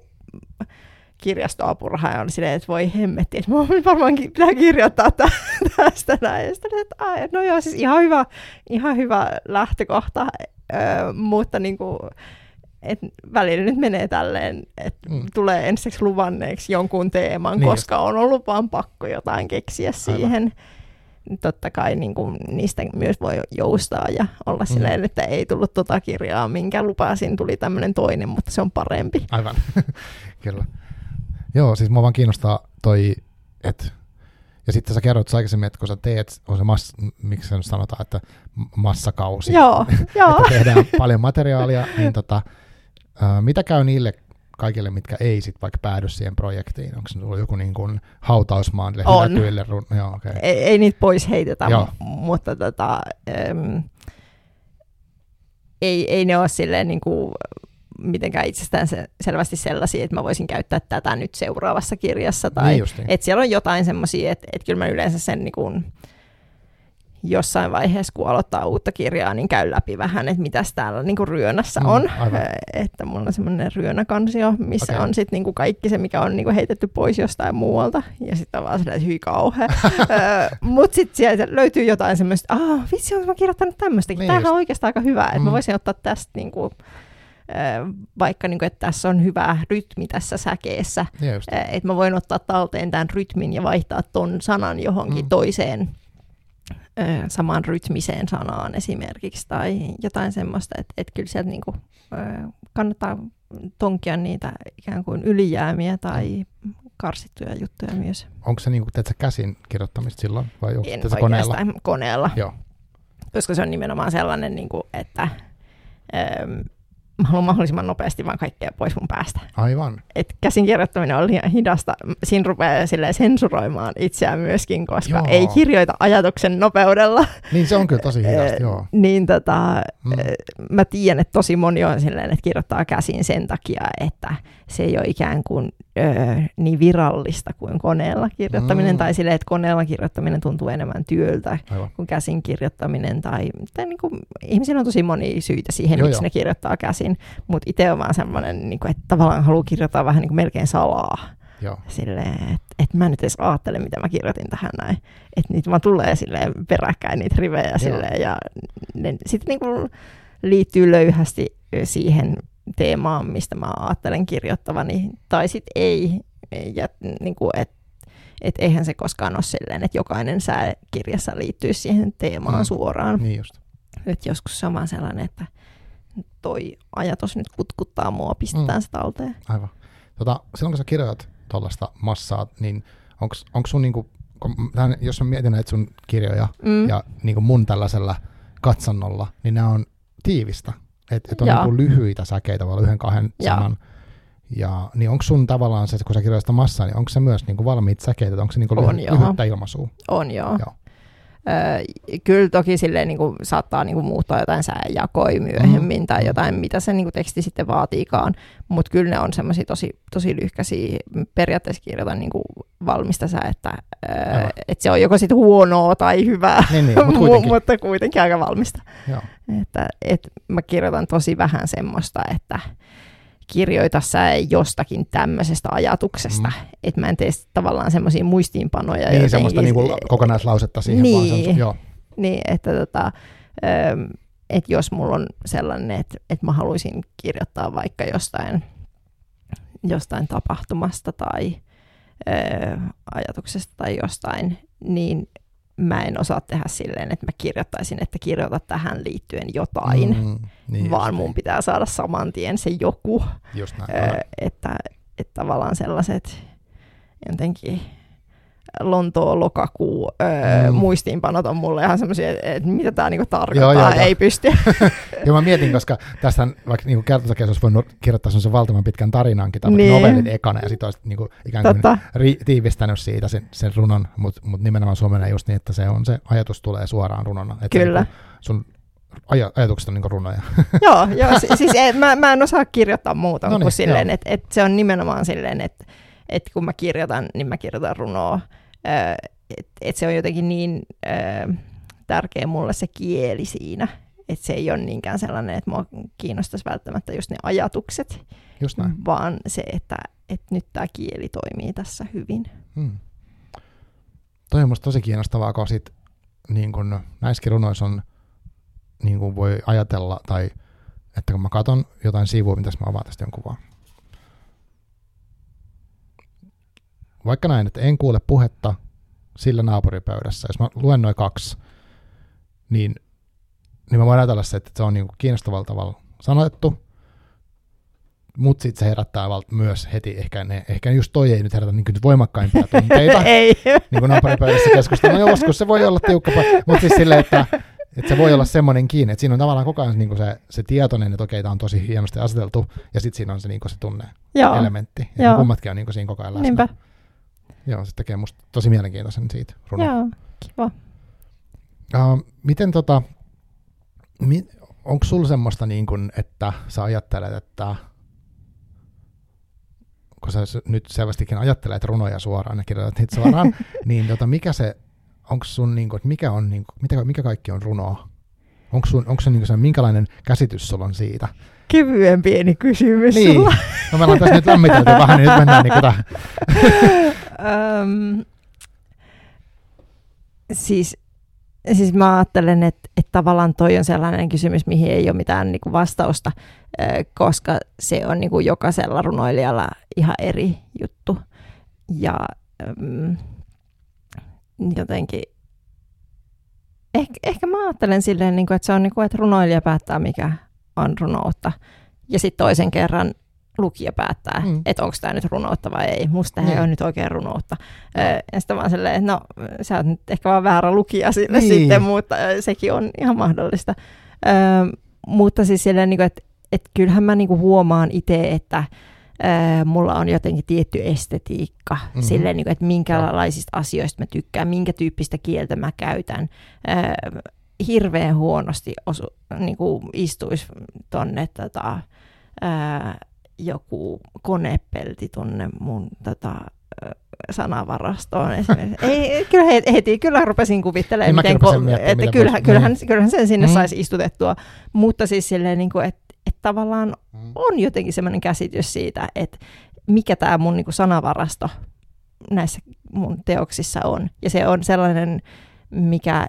kirjastoapuraha ja oli silleen, että voi hemmetti, että mun varmaankin pitää kirjoittaa tästä näin. Ja sitten, että ai, no joo, siis ihan hyvä, ihan hyvä lähtökohta, öö, mutta niin kuin, et välillä nyt menee tälleen, että mm. tulee ensiksi luvanneeksi jonkun teeman, niin koska just. on ollut vaan pakko jotain keksiä siihen. Aivan. Totta kai niin kuin, niistä myös voi joustaa ja olla mm. silleen, että ei tullut tota kirjaa, minkä lupasin, tuli tämmöinen toinen, mutta se on parempi. Aivan, kyllä. Joo, siis mua vaan kiinnostaa toi, että ja sitten sä kerroit aikaisemmin, että kun sä teet, on se mass, miksi sen sanotaan, että massakausi, joo, joo. että tehdään paljon materiaalia, niin tota, ää, mitä käy niille kaikille, mitkä ei sit vaikka päädy siihen projektiin? Onko se joku niin kuin hautausmaan on. Run- joo, okay. ei, ei niitä pois heitetä, Joo. mutta tota, äm, ei, ei ne ole silleen niin kuin mitenkään itsestään selvästi sellaisia, että mä voisin käyttää tätä nyt seuraavassa kirjassa. Tai niin niin. että siellä on jotain semmoisia, että, että kyllä mä yleensä sen niin kuin, jossain vaiheessa, kun aloittaa uutta kirjaa, niin käy läpi vähän, että mitäs täällä niin kuin ryönässä mm, on. Aivan. Että mulla on semmoinen ryönäkansio, missä okay. on sitten niin kuin kaikki se, mikä on niin kuin heitetty pois jostain muualta. Ja sitten on vaan sellainen, hyi kauhea. Mutta sitten sieltä löytyy jotain semmoista, ah vitsi, olen mä kirjoittanut tämmöistäkin. Niin Tämähän on oikeastaan aika hyvä, että mm. mä voisin ottaa tästä niin kuin, vaikka niin kuin, että tässä on hyvä rytmi tässä säkeessä, että mä voin ottaa talteen tämän rytmin ja vaihtaa ton sanan johonkin mm. toiseen saman rytmiseen sanaan esimerkiksi tai jotain semmoista, että, että kyllä sieltä niin kuin, kannattaa tonkia niitä ikään kuin ylijäämiä tai karsittuja juttuja myös. Onko se niin kuin, käsin kirjoittamista silloin vai onko en koneella? koneella. Joo. Koska se on nimenomaan sellainen, niin kuin, että mä haluan mahdollisimman nopeasti vaan kaikkea pois mun päästä. Aivan. Et käsin kirjoittaminen on liian hidasta. Siinä rupeaa sensuroimaan itseään myöskin, koska joo. ei kirjoita ajatuksen nopeudella. Niin se on kyllä tosi hidasta, joo. niin tota, mm. mä tiedän, että tosi moni on silleen, että kirjoittaa käsin sen takia, että se ei ole ikään kuin öö, niin virallista kuin koneella kirjoittaminen, mm. tai silleen, että koneella kirjoittaminen tuntuu enemmän työltä Aivan. kuin käsin kirjoittaminen, tai, tai niin kuin, ihmisillä on tosi moni syitä siihen, joo, miksi joo. ne kirjoittaa käsin, mutta itse on vaan semmoinen, niin kuin, että tavallaan haluaa kirjoittaa vähän niin kuin melkein salaa. Silleen, että et mä nyt edes ajattele, mitä mä kirjoitin tähän näin. Että niitä vaan tulee silleen peräkkäin niitä rivejä silleen, ja sitten niin liittyy löyhästi siihen teemaan, mistä mä ajattelen kirjoittavani, tai sitten ei. Ja niin kuin, et, et eihän se koskaan ole silleen, että jokainen sää kirjassa liittyy siihen teemaan mm. suoraan. Niin just. Et joskus se on vaan sellainen, että toi ajatus nyt kutkuttaa mua, pistetään mm. se talteen. Aivan. Tota, silloin kun sä kirjoitat tuollaista massaa, niin onko sun niinku, tämän, jos mä mietin näitä sun kirjoja mm. ja niinku mun tällaisella katsannolla, niin nämä on tiivistä. Että et on niinku lyhyitä säkeitä, vaan yhden kahden ja. sanan. Ja, niin onko sun tavallaan se, kun sä kirjoitat massaa, niin onko se myös niinku valmiit säkeitä, onko se niinku on, lyhy- lyhyttä ilmaisua? On joo. joo. Öö, kyllä toki silleen niin kuin, saattaa niin kuin, muuttaa jotain sääjakoja myöhemmin mm. tai jotain, mitä se niin kuin, teksti sitten vaatiikaan, mutta kyllä ne on semmoisia tosi, tosi lyhkäisiä. Periaatteessa kirjoitan niin kuin, valmista sää, että, öö, että se on joko sitten huonoa tai hyvää, niin, niin, mutta, kuitenkin. mutta kuitenkin aika valmista. Joo. Että, et mä kirjoitan tosi vähän semmoista, että kirjoita sä jostakin tämmöisestä ajatuksesta. Mm. Että mä en tee tavallaan semmoisia muistiinpanoja. Niin, semmoista niinku kokonaislausetta siihen niin, vaan. joo. Niin, että tota, että jos mulla on sellainen, että, että mä haluaisin kirjoittaa vaikka jostain, jostain tapahtumasta tai ö, ajatuksesta tai jostain, niin mä en osaa tehdä silleen, että mä kirjoittaisin, että kirjoita tähän liittyen jotain, mm, niin vaan mun niin. pitää saada saman tien se joku. Just näin, ö, että, että tavallaan sellaiset jotenkin Lontoon lokakuu öö, mm. muistiinpanot on mulle ihan semmoisia, että mitä tämä niinku tarkoittaa, joo, joo, ei joo. pysty. joo, mä mietin, koska tässä vaikka niinku kertosäkeessä olisi voinut kirjoittaa semmoisen valtavan pitkän tarinankin tai niin. novellin ekana ja sitten olisi niinku ikään kuin ri- tiivistänyt siitä sen, sen runon, mutta mut nimenomaan suomena just niin, että se on se ajatus tulee suoraan runona. Että Kyllä. Se, sun aj- ajatukset on niin runoja. joo, joo siis ei, mä, mä en osaa kirjoittaa muuta no niin, kuin silleen, että et se on nimenomaan silleen, että et kun mä kirjoitan, niin mä kirjoitan runoa. Että et se on jotenkin niin ö, tärkeä mulle se kieli siinä, että se ei ole niinkään sellainen, että mua kiinnostaisi välttämättä just ne ajatukset, just näin. vaan se, että, että nyt tämä kieli toimii tässä hyvin. Hmm. Toi on tosi kiinnostavaa, kun sit, niin kun näissäkin runoissa on, niin kun voi ajatella, tai että kun mä katson jotain sivua, mitä mä avaan tästä jonkun vaan. Vaikka näin, että en kuule puhetta sillä naapuripöydässä, jos mä luen noin kaksi, niin, niin mä voin ajatella se, että se on niin kiinnostavalla tavalla sanotettu, mutta sitten se herättää valt- myös heti, ehkä, ne, ehkä just toi ei nyt herätä niin nyt voimakkaimpia tunteita. ei. Niin kuin naapuripöydässä keskustelua. No joskus se voi olla tiukka, mutta siis silleen, että, että se voi olla semmoinen kiinni, että siinä on tavallaan koko ajan niin se, se tietoinen, että okei, tämä on tosi hienosti aseteltu, ja sitten siinä on se, niin se tunne-elementti. Ja kummatkin on niin siinä koko ajan läsnä. Niinpä. Joo, se tekee musta tosi mielenkiintoisen siitä runon. Joo, kiva. Uh, miten tota, mi, onko sulla semmoista niin kuin, että sä ajattelet, että kun sä nyt selvästikin ajattelet runoja suoraan ja kirjoitat niitä suoraan, niin tota, mikä se, onko sun, niin kuin, mikä on, niin kuin, mikä, mikä kaikki on runoa? Onko, sun, onko se, niin se, minkälainen käsitys sulla on siitä? Kevyen pieni kysymys niin. sulla. No me ollaan tässä nyt lämmitelty vähän, niin nyt mennään niin kuin tähän. um, siis siis mä ajattelen, että, että tavallaan toi on sellainen kysymys, mihin ei ole mitään niin kuin vastausta, koska se on niin kuin jokaisella runoilijalla ihan eri juttu. Ja mm, jotenkin ehkä, ehkä mä ajattelen silleen, niin kuin, että se on niin kuin, että runoilija päättää, mikä on runoutta. Ja sitten toisen kerran lukija päättää, mm. että onko tämä nyt runoutta vai ei. Musta niin. ei ole nyt oikein runoutta. No. Ja sitten vaan silleen, että no sä oot nyt ehkä vaan väärä lukija sille niin. sitten, mutta sekin on ihan mahdollista. Ö, mutta siis silleen, niin kuin, että, että kyllähän mä niin kuin huomaan itse, että ö, mulla on jotenkin tietty estetiikka mm-hmm. silleen, niin kuin, että minkälaisista asioista mä tykkään, minkä tyyppistä kieltä mä käytän. Ö, hirveän huonosti osu, niin kuin istuisi tonne tota, joku konepelti tuonne mun tota, sanavarastoon esimerkiksi. Ei, kyllä heti, kyllä rupesin kuvittelemaan, miten, ko- miettiä, että kyllähän, kyllähän, mm. kyllähän sen sinne mm. saisi istutettua, mutta siis silleen, niin kuin, että, että tavallaan mm. on jotenkin semmoinen käsitys siitä, että mikä tämä mun niin kuin sanavarasto näissä mun teoksissa on. Ja se on sellainen, mikä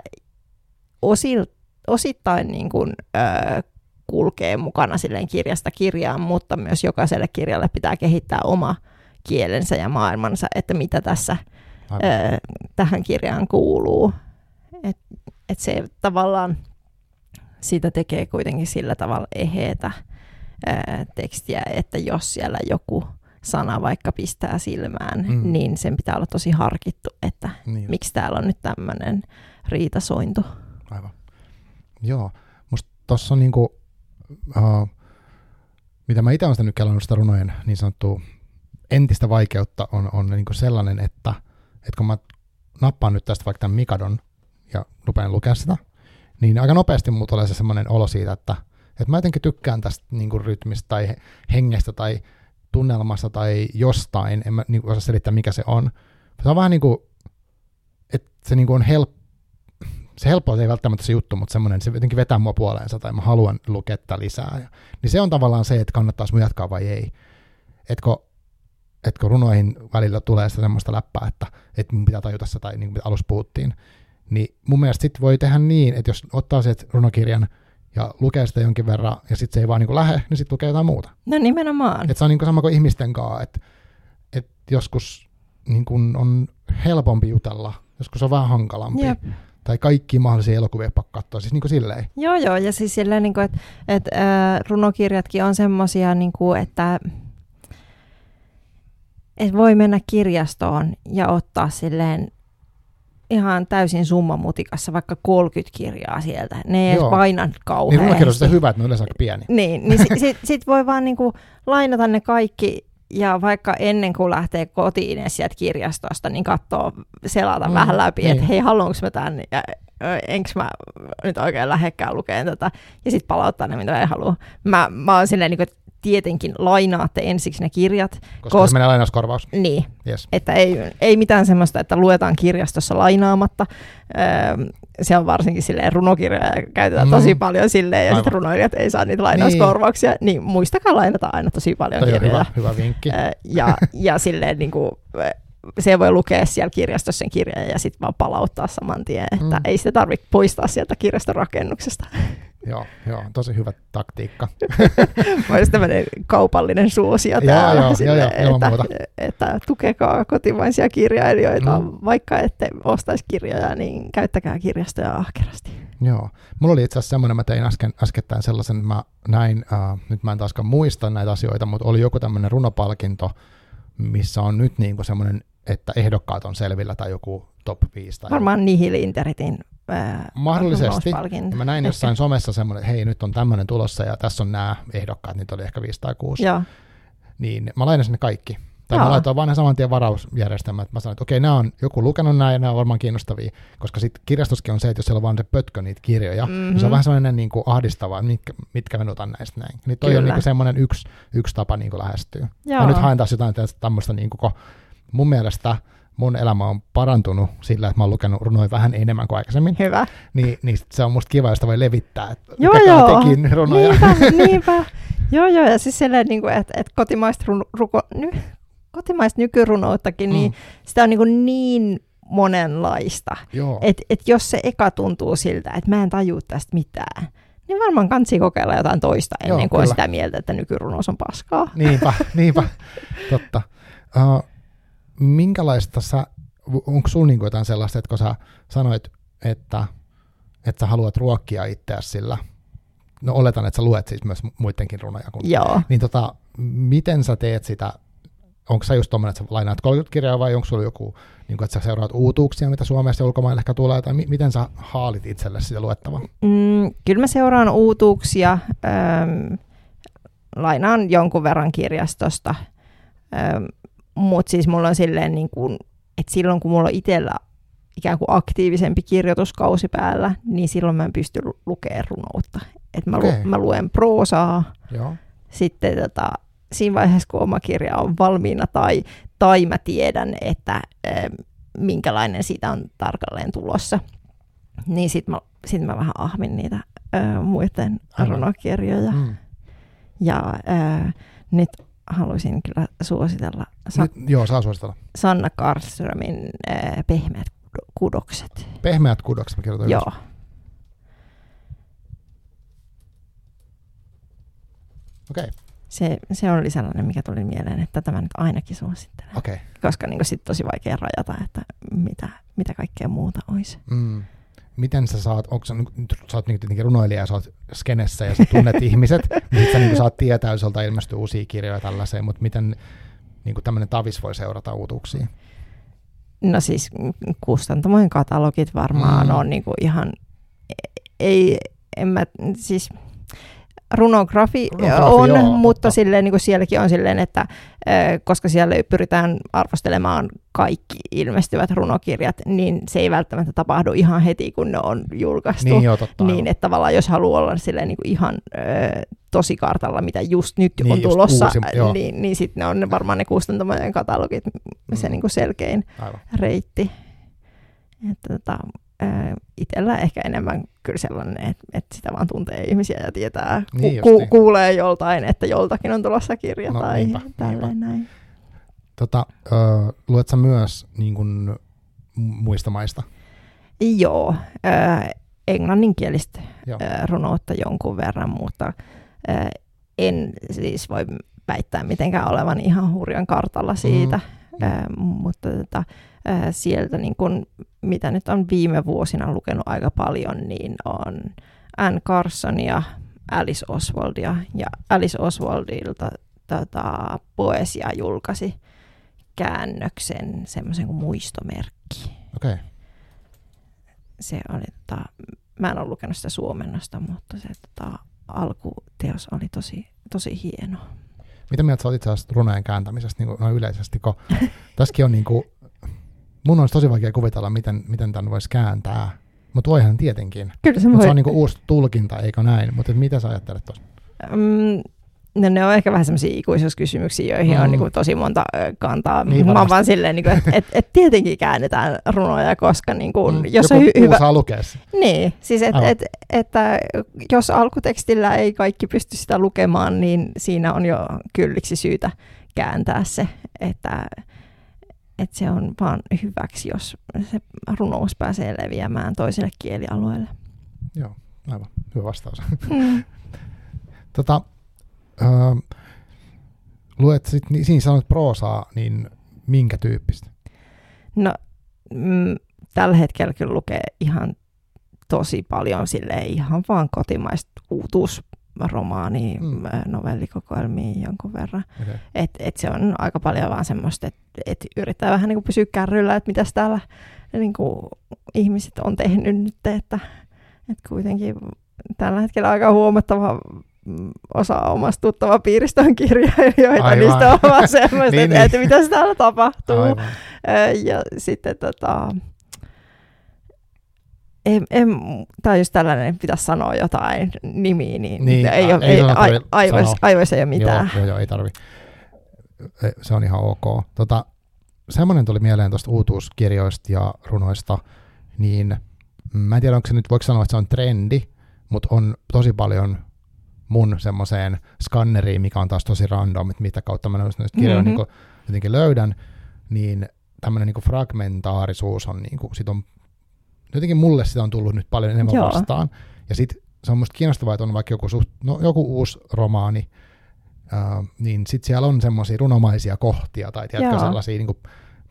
osil, osittain niin kuin, ö, kulkee mukana silleen kirjasta kirjaan, mutta myös jokaiselle kirjalle pitää kehittää oma kielensä ja maailmansa, että mitä tässä ö, tähän kirjaan kuuluu. Et, et se tavallaan siitä tekee kuitenkin sillä tavalla eheetä ö, tekstiä, että jos siellä joku sana vaikka pistää silmään, mm. niin sen pitää olla tosi harkittu, että niin. miksi täällä on nyt tämmöinen riitasointu. Aivan. Joo, musta tuossa on niinku uh, mitä mä itse olen sitä nyt kelannut sitä runojen niin sanottua entistä vaikeutta on, on niin sellainen, että, että kun mä nappaan nyt tästä vaikka tämän Mikadon ja rupean lukea sitä, niin aika nopeasti mulla tulee se semmoinen olo siitä, että, että mä jotenkin tykkään tästä niin kuin rytmistä tai hengestä tai tunnelmasta tai jostain, en mä niin kuin osaa selittää mikä se on. Se on vähän niin kuin, että se niin kuin on helppo se helppo ei välttämättä se juttu, mutta semmoinen, se jotenkin vetää mua puoleensa tai mä haluan lukea lisää. Ja, niin se on tavallaan se, että kannattaisi mun jatkaa vai ei. Etkö, etkö runoihin välillä tulee sitä semmoista läppää, että, että mun pitää tajuta se, tai niin kuin alussa puhuttiin, niin mun mielestä sit voi tehdä niin, että jos ottaa se runokirjan ja lukee sitä jonkin verran, ja sitten se ei vaan niin lähde, niin sitten lukee jotain muuta. No nimenomaan. Että se on niin kuin sama kuin ihmisten kanssa, että, että joskus niin kuin on helpompi jutella, joskus on vähän hankalampi. Jep tai kaikki mahdollisia elokuvia pakko katsoa, siis niin kuin silleen. Joo, joo, ja siis silleen, niin kuin, että, että äh, runokirjatkin on semmoisia, niin kuin, että, että voi mennä kirjastoon ja ottaa silleen ihan täysin summamutikassa vaikka 30 kirjaa sieltä. Ne ei Joo. paina kauheasti. Niin runokirjoista on hyvä, että ne on yleensä aika pieni. Niin, niin sit, sit, sit voi vaan niinku lainata ne kaikki ja vaikka ennen kuin lähtee kotiin sieltä kirjastosta, niin katsoo, selata mm, vähän läpi, niin. että hei, haluanko mä tämän, ja enkö mä nyt oikein lähekkään lukeen tätä, ja sitten palauttaa ne, mitä ei halua. Mä, mä oon silleen, niin kuin, tietenkin lainaatte ensiksi ne kirjat. Koska, koska se menee lainauskorvaus. Niin, yes. että ei, ei mitään semmoista, että luetaan kirjastossa lainaamatta. Öö, se on varsinkin silleen runokirjoja käytetään mm. tosi paljon silleen, ja sitten runoilijat ei saa niitä lainauskorvauksia, niin, niin muistakaa lainata aina tosi paljon Toi kirjoja. Hyvä, hyvä vinkki. Öö, ja, ja silleen niin kuin, se voi lukea siellä kirjastossa sen kirjan ja sitten vaan palauttaa saman tien, että mm. ei sitä tarvitse poistaa sieltä kirjaston rakennuksesta. Joo, joo, tosi hyvä taktiikka. Olisi tämmöinen kaupallinen suosio täällä, joo, sille, joo, joo, että, muuta. että tukekaa kotimaisia kirjailijoita, mm. vaikka ette ostaisi kirjoja, niin käyttäkää kirjastoja ahkerasti. Joo, mulla oli itse asiassa semmoinen, mä tein äsken, äskettäin sellaisen, mä näin, äh, nyt mä en taaskaan muista näitä asioita, mutta oli joku tämmöinen runopalkinto, missä on nyt niin semmoinen, että ehdokkaat on selvillä tai joku top 5. Tai Varmaan Nihil Interitin ää, Mahdollisesti. Mä näin jossain somessa semmoinen, että hei nyt on tämmöinen tulossa ja tässä on nämä ehdokkaat, niitä oli ehkä 5 tai 6. Joo. Niin mä lainasin ne kaikki. Tai Joo. mä laitoin vaan saman tien varausjärjestelmät. Mä sanoin, että okei, nämä on joku lukenut nämä ja nämä on varmaan kiinnostavia, koska sitten kirjastoskin on se, että jos siellä on vaan se pötkö niitä kirjoja, mm-hmm. niin se on mhm. vähän semmoinen niin kuin ahdistavaa, mitkä, mitkä venutan näistä näin. Niin toi Kyllä. on niin kuin semmoinen yksi, yksi tapa niin kuin lähestyä. Joo. Mä nyt haen taas jotain tämmöistä, niin kuin, mun mielestä mun elämä on parantunut sillä, että mä oon lukenut runoja vähän enemmän kuin aikaisemmin. Hyvä. Niin, niin se on musta kiva, jos voi levittää, että joo, joo. tekin runoja. Niinpä, niinpä. joo, joo, ja siis silleen, niin kuin, että, että kotimaista, run, ruko, ny, kotimaista nykyrunouttakin, niin mm. niin sitä on niin, kuin niin monenlaista. Että et jos se eka tuntuu siltä, että mä en tajua tästä mitään, niin varmaan kansi kokeilla jotain toista ennen Joo, kuin on sitä mieltä, että nykyrunous on paskaa. Niinpä, niinpä, totta. Uh, minkälaista sä, onko sulla niin jotain sellaista, että kun sä sanoit, että, että sä haluat ruokkia itseäsi sillä, no oletan, että sä luet siis myös muidenkin runoja, kun, Joo. niin tota, miten sä teet sitä, onko sä just tommoinen, että sä lainaat 30 kirjaa vai onko sulla joku, niin kuin, että sä seuraat uutuuksia, mitä Suomessa ja ulkomailla ehkä tulee, tai mi- miten sä haalit itselle sitä luettavaa? Mm, kyllä mä seuraan uutuuksia, ähm, lainaan jonkun verran kirjastosta, ähm, mutta siis mulla on silleen, niin kuin, että silloin kun mulla on itsellä ikään kuin aktiivisempi kirjoituskausi päällä, niin silloin mä en pysty lukemaan runoutta. Et mä, okay. lu, mä luen proosaa, Joo. sitten tota, siinä vaiheessa, kun oma kirja on valmiina tai, tai mä tiedän, että äh, minkälainen siitä on tarkalleen tulossa, niin sitten mä, sit mä vähän ahmin niitä äh, muiden runokirjoja. Mm. Ja äh, nyt haluaisin kyllä suositella Sa- Nyt, joo, saa suositella. Sanna Karlströmin äh, Pehmeät kudokset. Pehmeät kudokset, mä kirjoitan Joo. Okei. Okay. Se, se oli sellainen, mikä tuli mieleen, että tätä mä nyt ainakin suosittelen. Okay. Koska niin sitten tosi vaikea rajata, että mitä, mitä kaikkea muuta olisi. Mm miten sä saat, onko sä, nyt sä oot niin tietenkin runoilija ja sä oot skenessä ja sä tunnet ihmiset, niin sä niin saat tietää, jos ilmestyy uusia kirjoja tällaiseen, mutta miten niin tämmöinen tavis voi seurata uutuuksia? No siis kustantamojen katalogit varmaan mm. on niin kuin ihan, ei, en mä, siis runografi, runografi on, joo, mutta, silleen, niin kuin sielläkin on silleen, että koska siellä pyritään arvostelemaan kaikki ilmestyvät runokirjat, niin se ei välttämättä tapahdu ihan heti, kun ne on julkaistu. Niin, joo, totta, niin että tavallaan jos haluaa olla silleen, niin kuin ihan ö, tosi kartalla, mitä just nyt niin, on tulossa, uusi, niin, niin sitten ne on varmaan ne kustantamojen katalogit mm. se niin kuin selkein Aivan. reitti. Että, tota, itsellä ehkä enemmän kyllä sellainen, että, että sitä vaan tuntee ihmisiä ja tietää, niin ku, kuulee joltain, että joltakin on tulossa kirja no, tai niinpä, tälleen niinpä. näin. Tota, äh, luet sä myös niin kun, muista maista? Joo, äh, englanninkielistä Joo. Äh, runoutta jonkun verran, mutta äh, en siis voi väittää mitenkään olevan ihan hurjan kartalla siitä, mm. äh, mutta tota, sieltä, niin kun, mitä nyt on viime vuosina lukenut aika paljon, niin on Anne Carson ja Alice Oswaldia. Ja Alice Oswaldilta tota, poesia julkaisi käännöksen, semmoisen kuin muistomerkki. Okay. Se oli, tota, mä en ole lukenut sitä suomennosta, mutta se tota, alkuteos oli tosi, tosi hieno. Mitä mieltä sä olit runojen kääntämisestä niin kuin, yleisesti, kun tässäkin on niin kuin, mun olisi tosi vaikea kuvitella, miten, miten tämän voisi kääntää. Mutta voihan tietenkin. Kyllä se Mut voi. se on niinku uusi tulkinta, eikö näin? Mutta mitä sä ajattelet tuosta? Mm, no ne on ehkä vähän semmoisia ikuisuuskysymyksiä, joihin Mm. on niin kuin tosi monta kantaa. Niin Mä oon vaan silleen, niin kuin, että et, et tietenkin käännetään runoja, koska niin kuin, Mm, jos Joku on hy- hyvä... lukea. Niin, siis et, Aivan. et, että jos alkutekstillä ei kaikki pysty sitä lukemaan, niin siinä on jo kylliksi syytä kääntää se, että, että se on vaan hyväksi, jos se runous pääsee leviämään toiselle kielialueelle. Joo, aivan. Hyvä vastaus. Mm. tota, öö, luet sit, niin, siinä sanoit proosaa, niin minkä tyyppistä? No, mm, tällä hetkellä kyllä lukee ihan tosi paljon sille ihan vaan kotimaista uutuusromaania, Mm. mm. novellikokoelmia jonkun verran. Okay. Et, et se on aika paljon vaan semmoista, että et yrittää vähän niinku pysyä kärryllä, että mitäs täällä niinku ihmiset on tehnyt nyt, että et kuitenkin tällä hetkellä aika huomattava mm, osa omasta tuttava piiristä on kirjailijoita, Aivan. niin sitä on vaan semmoista, Niin, että, niin. että mitä täällä tapahtuu. Aivan. Ja sitten tota, en, en, tai jos tällainen pitäisi sanoa jotain nimiä, niin, Niin, ei, ole, ei ei, ai, aivoissa, aivoissa ei ole mitään. Joo, joo, joo, ei tarvi. E, Se on ihan ok. Tota, semmoinen tuli mieleen tuosta uutuuskirjoista ja runoista, niin mä en tiedä, onko se nyt, voiko sanoa, että se on trendi, mutta on tosi paljon mun semmoiseen skanneriin, mikä on taas tosi random, että mitä kautta mä noista kirjoja Mhm. mm-hmm. niin jotenkin löydän, niin tämmöinen niin fragmentaarisuus on, niin kuin, sit on, jotenkin mulle sitä on tullut nyt paljon enemmän Joo. vastaan. Ja sitten se on musta kiinnostavaa, että on vaikka joku, suht, no, joku uusi romaani, ää, niin sitten siellä on semmoisia runomaisia kohtia tai tiedätkö, Joo. sellaisia niin kuin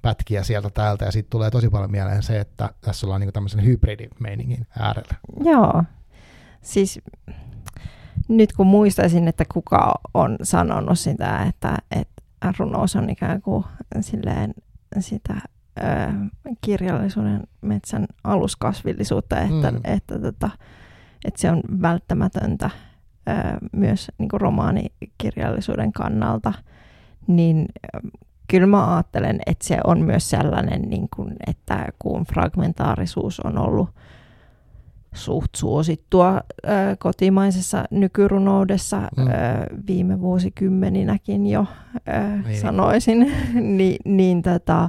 pätkiä sieltä täältä, ja sitten tulee tosi paljon mieleen se, että tässä ollaan niin tämmöisen hybridimeiningin äärellä. Joo. Siis nyt kun muistaisin, että kuka on sanonut sitä, että, että runous on ikään kuin silleen sitä kirjallisuuden metsän aluskasvillisuutta, että, Mm. että, tota, että se on välttämätöntä ö, myös niin kuin romaanikirjallisuuden kannalta, niin kyllä mä ajattelen, että se on myös sellainen, niin kuin, että kun fragmentaarisuus on ollut suht suosittua ö, kotimaisessa nykyrunoudessa Mm. ö, viime vuosikymmeninäkin jo ö, Niin. niin. sanoisin, Ni, niin tota, ö,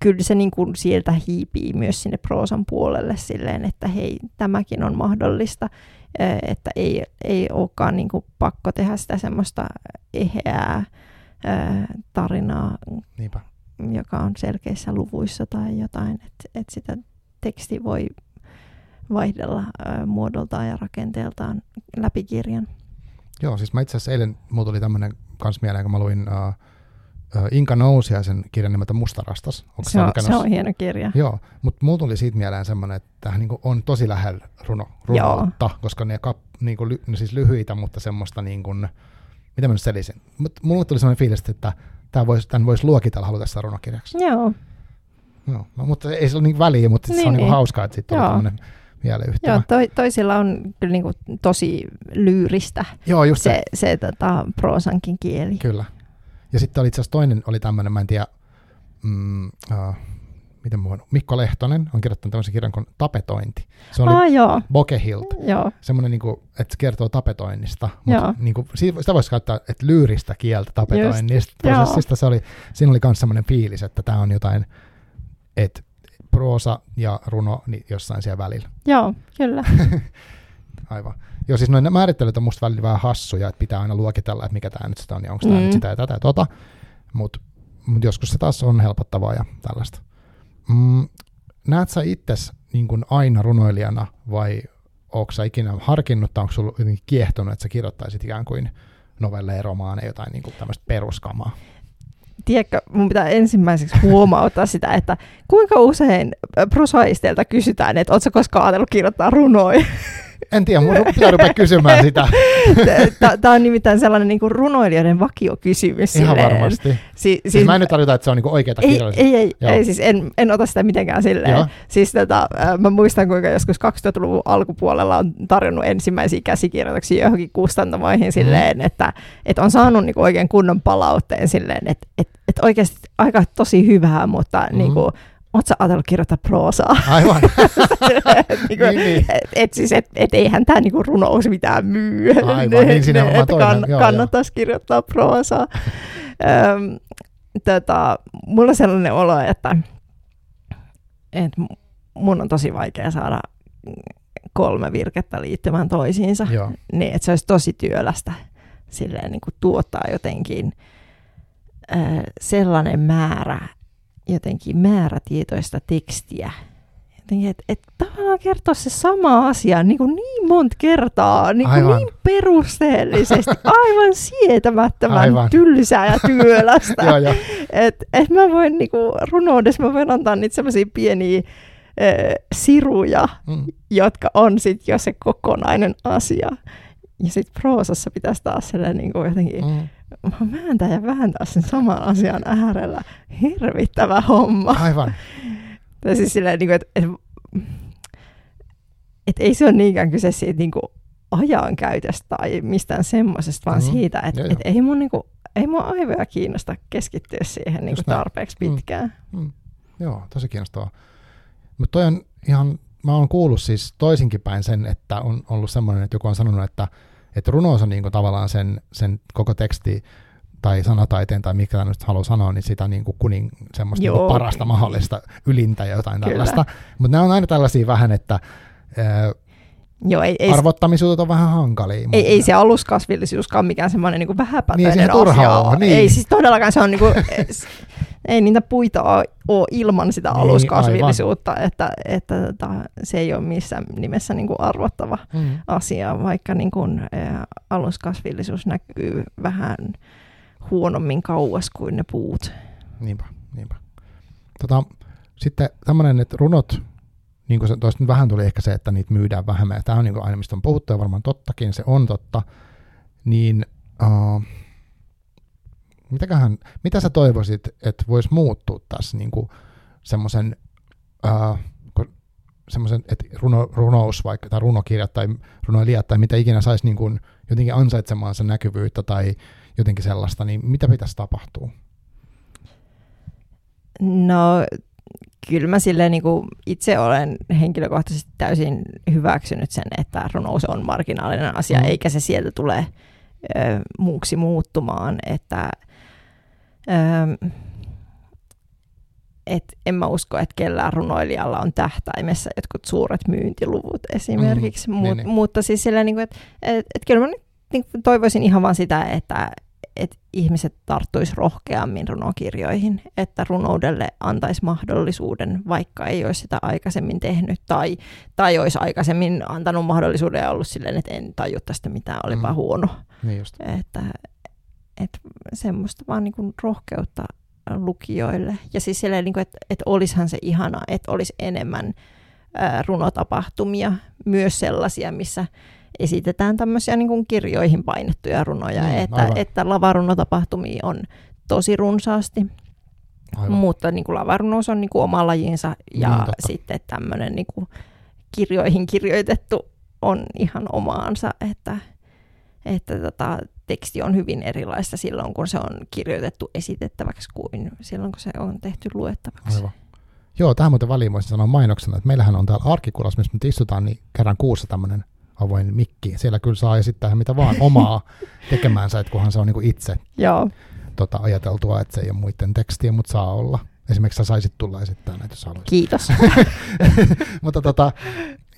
kyllä se niin kuin sieltä hiipii myös sinne proosan puolelle silleen, että hei, tämäkin on mahdollista, että ei, ei olekaan niin kuin pakko tehdä sitä semmoista eheää tarinaa, Niinpä. joka on selkeissä luvuissa tai jotain, että et sitä teksti voi vaihdella muodoltaan ja rakenteeltaan läpi kirjan. Joo, siis mä itse asiassa eilen, mulla tuli tämmöinen kans mieleen, kun mä luin uh, Inka Nousiaisen kirjan nimeltä Mustarastas. Onko Se on, se on hieno kirja. Joo, mutta mulla tuli siitä mieleen semmoinen, että tämähän niinku on tosi lähellä runo, runoutta, koska ne kap, niinku, ly, ne siis lyhyitä, mutta semmoista, niinku, mitä mä nyt selisin. Mutta mulle tuli semmoinen fiilis, että tämä vois, tämän voisi luokitella halutessa runokirjaksi. Joo, Joo, no, mutta ei se ole niin väliä, mutta niin, se on Niin, niinku niin. hauskaa, että Joo. tämmöinen mieleyhtymä. joo toi, toisilla on kyllä niinku tosi lyyristä Joo, just se. se, se tota, proosankin kieli. Kyllä. Ja sitten oli itse asiassa toinen, oli tämmöinen, mä en tiedä, mm, uh, miten mä Mikko Lehtonen on kirjoittanut tämmöisen kirjan kuin Tapetointi. Se oli Ah, joo, Bokehilt. joo, semmoinen, niin kuin, että se kertoo tapetoinnista, mutta niin kuin, sitä voisi käyttää, että lyyristä kieltä tapetoinnista. Prosessista se oli, siinä oli myös semmoinen fiilis, että tämä on jotain, että proosa ja runo niin jossain siellä välillä. joo, kyllä. Aivan. Joo, siis noin määrittelyt on musta välillä vähän hassuja, että pitää aina luokitella, että mikä tämä nyt sitä on ja onko tämä Mm. nyt sitä ja tätä ja tota, mutta mut joskus se taas on helpottavaa ja tällaista. Mm, näet sä itses niin kuin aina runoilijana vai onko sä ikinä harkinnut tai onko sulla jotenkin kiehtonut, että sä kirjoittaisit ikään kuin novelleja, romaaneja, jotain niin kuin tämmöistä peruskamaa? Tiedätkö, mun pitää ensimmäiseksi huomauttaa sitä, että kuinka usein prosaisteilta kysytään, että ootko koskaan ajatellut kirjoittaa runoja? En tiedä, mun pitää rupea kysymään sitä. Tämä on nimittäin sellainen niin kuin runoilijoiden vakiokysymys. Ihan silleen. varmasti. Si- Siis, siis, mä en nyt tarkoita, että se on niin oikeita ei, ei, ei, Joo. ei, siis en, en ota sitä mitenkään silleen. Joo. Siis tota, äh, mä muistan, kuinka joskus 2000-luvun alkupuolella on tarjonnut ensimmäisiä käsikirjoituksia johonkin kustantamoihin silleen, että, että on saanut niinku oikein kunnon palautteen silleen, että, että, että oikeasti aika tosi hyvää, mutta Mhm. niinku, oot sä ajatellut kirjoittaa proosaa? Aivan. niin kuin, niin, niin. Et, et, siis, et, et eihän tämä niinku runous mitään myy. Aivan, niin siinä on toinen. Kann, joo, kannattaisi joo. kirjoittaa proosaa. Öm, tota, mulla on sellainen olo, että, että mun on tosi vaikea saada kolme virkettä liittymään toisiinsa, Joo. niin että se olisi tosi työlästä silleen niin kuin tuottaa jotenkin äh, sellainen määrä, jotenkin määrätietoista tekstiä, jotenkin, että et tavallaan kertoa se sama asia niin, kuin niin monta kertaa, niin, kuin niin perusteellisesti, aivan sietämättömän aivan. tylsää ja työlästä. että et mä voin niin kuin, runoudessa, mä voin antaa niitä sellaisia pieniä siruja, mm. jotka on sitten jo se kokonainen asia. Ja sitten proosassa pitäisi taas niin kuin jotenkin mm. Vääntää ja vääntää sen saman asian äärellä. Hirvittävä homma. Aivan. tai siis silleen, niin että et, et ei se ole niinkään kyse siitä niin kuin ajankäytöstä tai mistään semmoisesta, vaan mm. siitä, että et ei mun, niin kuin, ei mun aivoja kiinnosta keskittyä siihen niin kuin tarpeeksi mm. pitkään. Mm. Mm. Joo, tosi kiinnostavaa. Mutta toi on ihan, mä oon kuullut siis toisinkin päin sen, että on ollut semmoinen, että joku on sanonut, että, että runous on niinku tavallaan sen, sen koko teksti tai sanataiteen tai mikä nyt haluaa sanoa, niin sitä niin kuin kunin semmoista niin kuin parasta mahdollista ylintä ja jotain Kyllä. tällaista. Mutta nämä on aina tällaisia vähän, että Joo, ei, ei, arvottamisuudet on vähän hankalia. Ei, ei se aluskasvillisuuskaan mikään semmoinen niin vähäpätöinen niin, asia on. Niin. Ei siis todellakaan se on niin kuin, ei niitä puita ole ilman sitä niin, aluskasvillisuutta, että, että että se ei ole missään nimessä niin kuin arvottava mm. asia, vaikka niin kuin, ä, aluskasvillisuus näkyy vähän huonommin kauas kuin ne puut. Niinpä, niinpä. Tota, sitten tämmöinen, että runot, niin kuin se, nyt vähän tuli ehkä se, että niitä myydään vähemmän, tämä on niin kuin aina, mistä on puhuttu, ja varmaan tottakin, se on totta, niin uh, mitäköhän, mitä sä toivoisit, että voisi muuttua tässä niin semmoisen, uh, semmoisen, että runo, runous vaikka, tai runokirjat tai runoilijat tai mitä ikinä saisi niin kuin jotenkin ansaitsemaan sen näkyvyyttä tai jotenkin sellaista, niin mitä pitäisi tapahtua? No kyllä mä silleen niin kuin itse olen henkilökohtaisesti täysin hyväksynyt sen, että runous on marginaalinen asia, mm. eikä se sieltä tule ö, muuksi muuttumaan, että ö, et en mä usko, että kellään runoilijalla on tähtäimessä jotkut suuret myyntiluvut esimerkiksi, mm, Mut, niin, niin. mutta siis silleen, niin kuin, että et, et kyllä mä nyt niin toivoisin ihan vaan sitä, että että ihmiset tarttuisi rohkeammin runokirjoihin, että runoudelle antaisi mahdollisuuden, vaikka ei olisi sitä aikaisemmin tehnyt, tai, tai olisi aikaisemmin antanut mahdollisuuden ja ollut silleen, että en tajua tästä mitään, olipa mm. huono. Niin just. Että, että semmoista vaan niin kuin rohkeutta lukijoille. Ja siis silleen, niin kuin, että, että olisihan se ihana, että olisi enemmän runotapahtumia, myös sellaisia, missä esitetään tämmöisiä niin kuin kirjoihin painettuja runoja, mm, että, että lavarunotapahtumia on tosi runsaasti, aivan. mutta niin kuin lavarunous on niin kuin oma lajinsa ja mm, sitten tämmöinen niin kuin kirjoihin kirjoitettu on ihan omaansa, että, että tota, teksti on hyvin erilaista silloin, kun se on kirjoitettu esitettäväksi kuin silloin, kun se on tehty luettavaksi. Aivan. Joo, tähän muuten väliin voisin sanoa mainoksena, että meillähän on täällä Arkikulassa, missä me istutaan, niin kerran kuussa tämmöinen avoin mikki. Siellä kyllä saa esittää mitä vaan omaa tekemäänsä, että kunhan se on niinku itse Joo. Tota, ajateltua, että se ei ole muiden tekstiä, mutta saa olla. Esimerkiksi sä saisit tulla esittää näitä, jos haluaisit. Kiitos. mutta tota,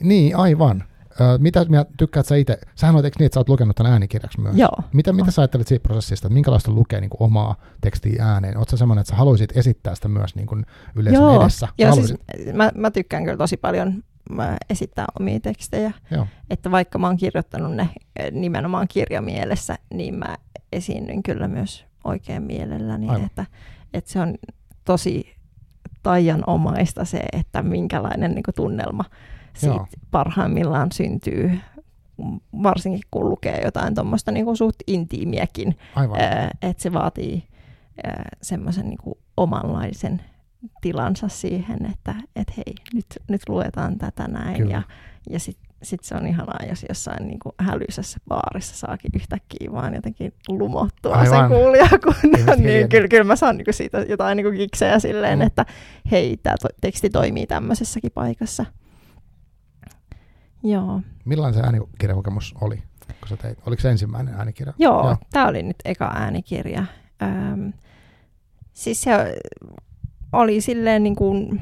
niin, aivan. Ö, mitä mitä tykkäät sä itse? Sähän olet niin, että sä oot lukenut tämän äänikirjaksi myös. Joo. Mitä, mitä sä ajattelet siitä prosessista, että minkälaista lukee niin kuin omaa tekstiä ääneen? Oletko semmoinen, että sä haluaisit esittää sitä myös niin kuin yleisön Joo. edessä? Joo, siis mä, mä tykkään kyllä tosi paljon esittää omia tekstejä. Joo. Että vaikka mä oon kirjoittanut ne eh, nimenomaan kirjamielessä, niin mä esiinnyn kyllä myös oikein mielelläni. Että, että se on tosi taianomaista se, että minkälainen niin kuin, tunnelma siitä Joo. parhaimmillaan syntyy, varsinkin kun lukee jotain tuommoista niin suht intiimiäkin. Aivan. että se vaatii semmoisen niin omanlaisen tilansa siihen, että et hei, nyt, nyt luetaan tätä näin. Kyllä. Ja, ja sitten sitten se on ihanaa, jos jossain niin kuin hälyisessä baarissa saakin yhtäkkiä vaan jotenkin lumottua Aivan. sen kuulijakunnan. niin kyllä, kyllä mä saan niin kuin siitä jotain niin kuin kiksejä silleen, mm. että hei, tämä to- teksti toimii tämmöisessäkin paikassa. Joo. Millainen se äänikirjakokemus oli? Kun sä teit? Oliko se ensimmäinen äänikirja? Joo, Joo. tämä oli nyt eka äänikirja. Öm, siis se oli silleen niin kuin,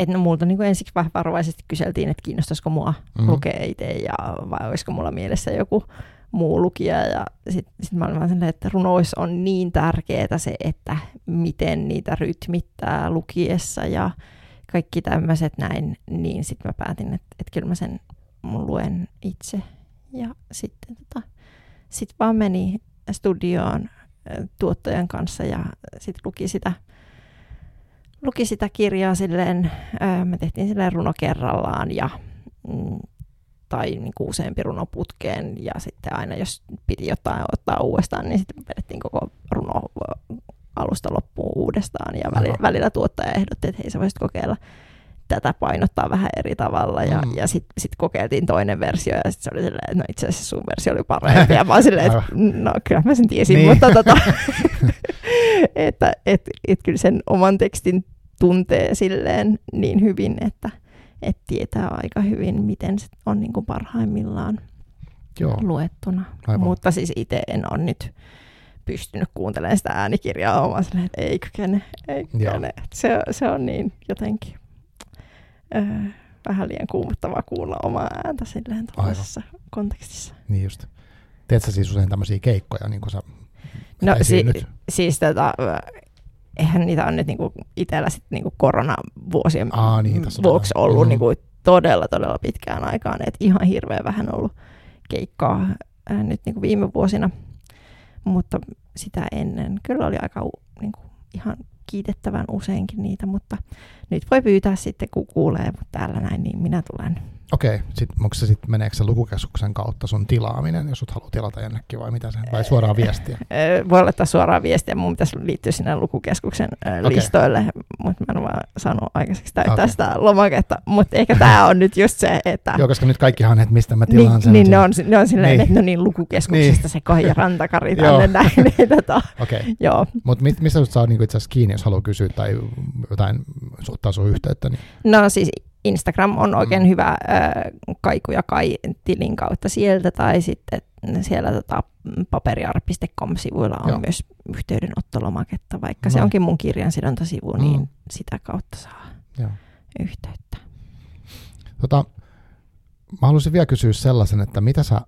että no multa niin kuin ensiksi vähän varovaisesti kyseltiin, että kiinnostaisiko mua mm-hmm. lukea itse ja vai olisiko mulla mielessä joku muu lukija. Ja sitten sit mä olin vaan sellainen, että runous on niin tärkeää se, että miten niitä rytmittää lukiessa ja kaikki tämmöiset näin, niin sitten mä päätin, että, että kyllä mä sen luen itse. Ja sitten tota, sit vaan meni studioon tuottajan kanssa ja sitten luki sitä luki sitä kirjaa silleen, ää, me tehtiin silleen runo kerrallaan ja mm, tai niin kuin useampi runo putkeen ja sitten aina jos piti jotain ottaa uudestaan, niin sitten vedettiin koko runo alusta loppuun uudestaan ja välillä, välillä tuottaja ehdotti, että hei sä voisit kokeilla tätä painottaa vähän eri tavalla ja, mm. ja sitten sit kokeiltiin toinen versio ja sitten se oli silleen, että no itse asiassa sun versio oli parempi ja mä olin silleen, että no kyllä mä sen tiesin, niin. mutta tota, että et, et kyllä sen oman tekstin tuntee silleen niin hyvin, että et tietää aika hyvin, miten se on niin kuin parhaimmillaan Joo. luettuna. Aivan. Mutta siis itse en ole nyt pystynyt kuuntelemaan sitä äänikirjaa omaa silleen, että ei kykene, ei kykene. Se, se on niin jotenkin öö, vähän liian kuumottavaa kuulla omaa ääntä silleen tällaisessa kontekstissa. Niin just. Teet sä siis usein tämmöisiä keikkoja, niin kuin sä No si- nyt? siis tota, eihän niitä on nyt niinku itsellä sit niinku koronavuosien Aa, niin, vuoksi on. ollut mm. niinku todella, todella pitkään aikaan. Et ihan hirveän vähän ollut keikkaa ää, nyt niinku viime vuosina, mutta sitä ennen kyllä oli aika niinku, ihan kiitettävän useinkin niitä, mutta nyt voi pyytää sitten, kun kuulee täällä näin, niin minä tulen Okei, sit, onko se sitten, meneekö se lukukeskuksen kautta sun tilaaminen, jos sut haluaa tilata jonnekin vai mitä se, vai suoraan viestiä? Voi laittaa suoraan viestiä, mun pitäisi liittyä sinne lukukeskuksen okay. listoille, mutta mä en vaan sano aikaiseksi täyttää okay. sitä lomaketta, mutta ehkä tämä on nyt just se, että... Joo, koska nyt kaikkihan, että mistä mä tilaan niin, sen. Niin, ne on, ne on silleen, niin. että no niin, lukukeskuksesta niin. se kohja rantakari tänne näin. Niin, tota, Okei, okay. joo. Mutta mit, mistä sut saa niinku itse asiassa kiinni, jos haluaa kysyä tai jotain, ottaa sun yhteyttä? Niin? No siis Instagram on oikein mm. hyvä äh, kaiku ja kai tilin kautta sieltä, tai sitten siellä tota, paperiar.com-sivuilla on Joo. myös yhteydenottolomaketta, vaikka no. se onkin mun kirjan sidontasivu, mm. niin sitä kautta saa Joo. yhteyttä. Tota, mä haluaisin vielä kysyä sellaisen, että mitä sä,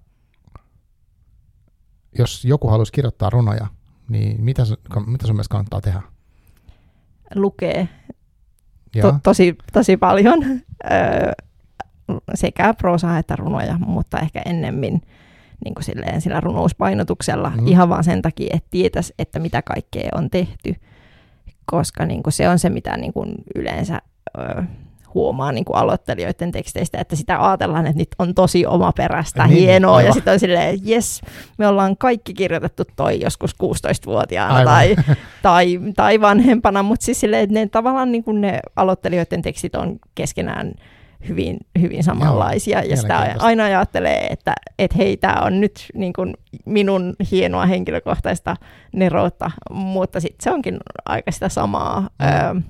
jos joku haluaisi kirjoittaa runoja, niin mitä, mitä sun mielestä kannattaa tehdä? Lukee to, tosi, tosi paljon. Öö, sekä prosaa että runoja, mutta ehkä ennemmin niin kuin silleen, sillä runouspainotuksella. Mm. ihan vaan sen takia, että tietäisi, että mitä kaikkea on tehty, koska niin kuin se on se, mitä niin kuin yleensä öö, huomaa niin kuin aloittelijoiden teksteistä, että sitä ajatellaan, että nyt on tosi omaperäistä, niin, hienoa, aivan. ja sitten on silleen, että jes, me ollaan kaikki kirjoitettu toi joskus 16-vuotiaana tai, tai, tai vanhempana, mutta siis silleen, että ne tavallaan niin kuin ne aloittelijoiden tekstit on keskenään hyvin, hyvin samanlaisia, Joo, ja sitä aina ajattelee, että, että hei, tämä on nyt niin kuin minun hienoa henkilökohtaista neroutta, mutta sitten se onkin aika sitä samaa. Mm. Öö,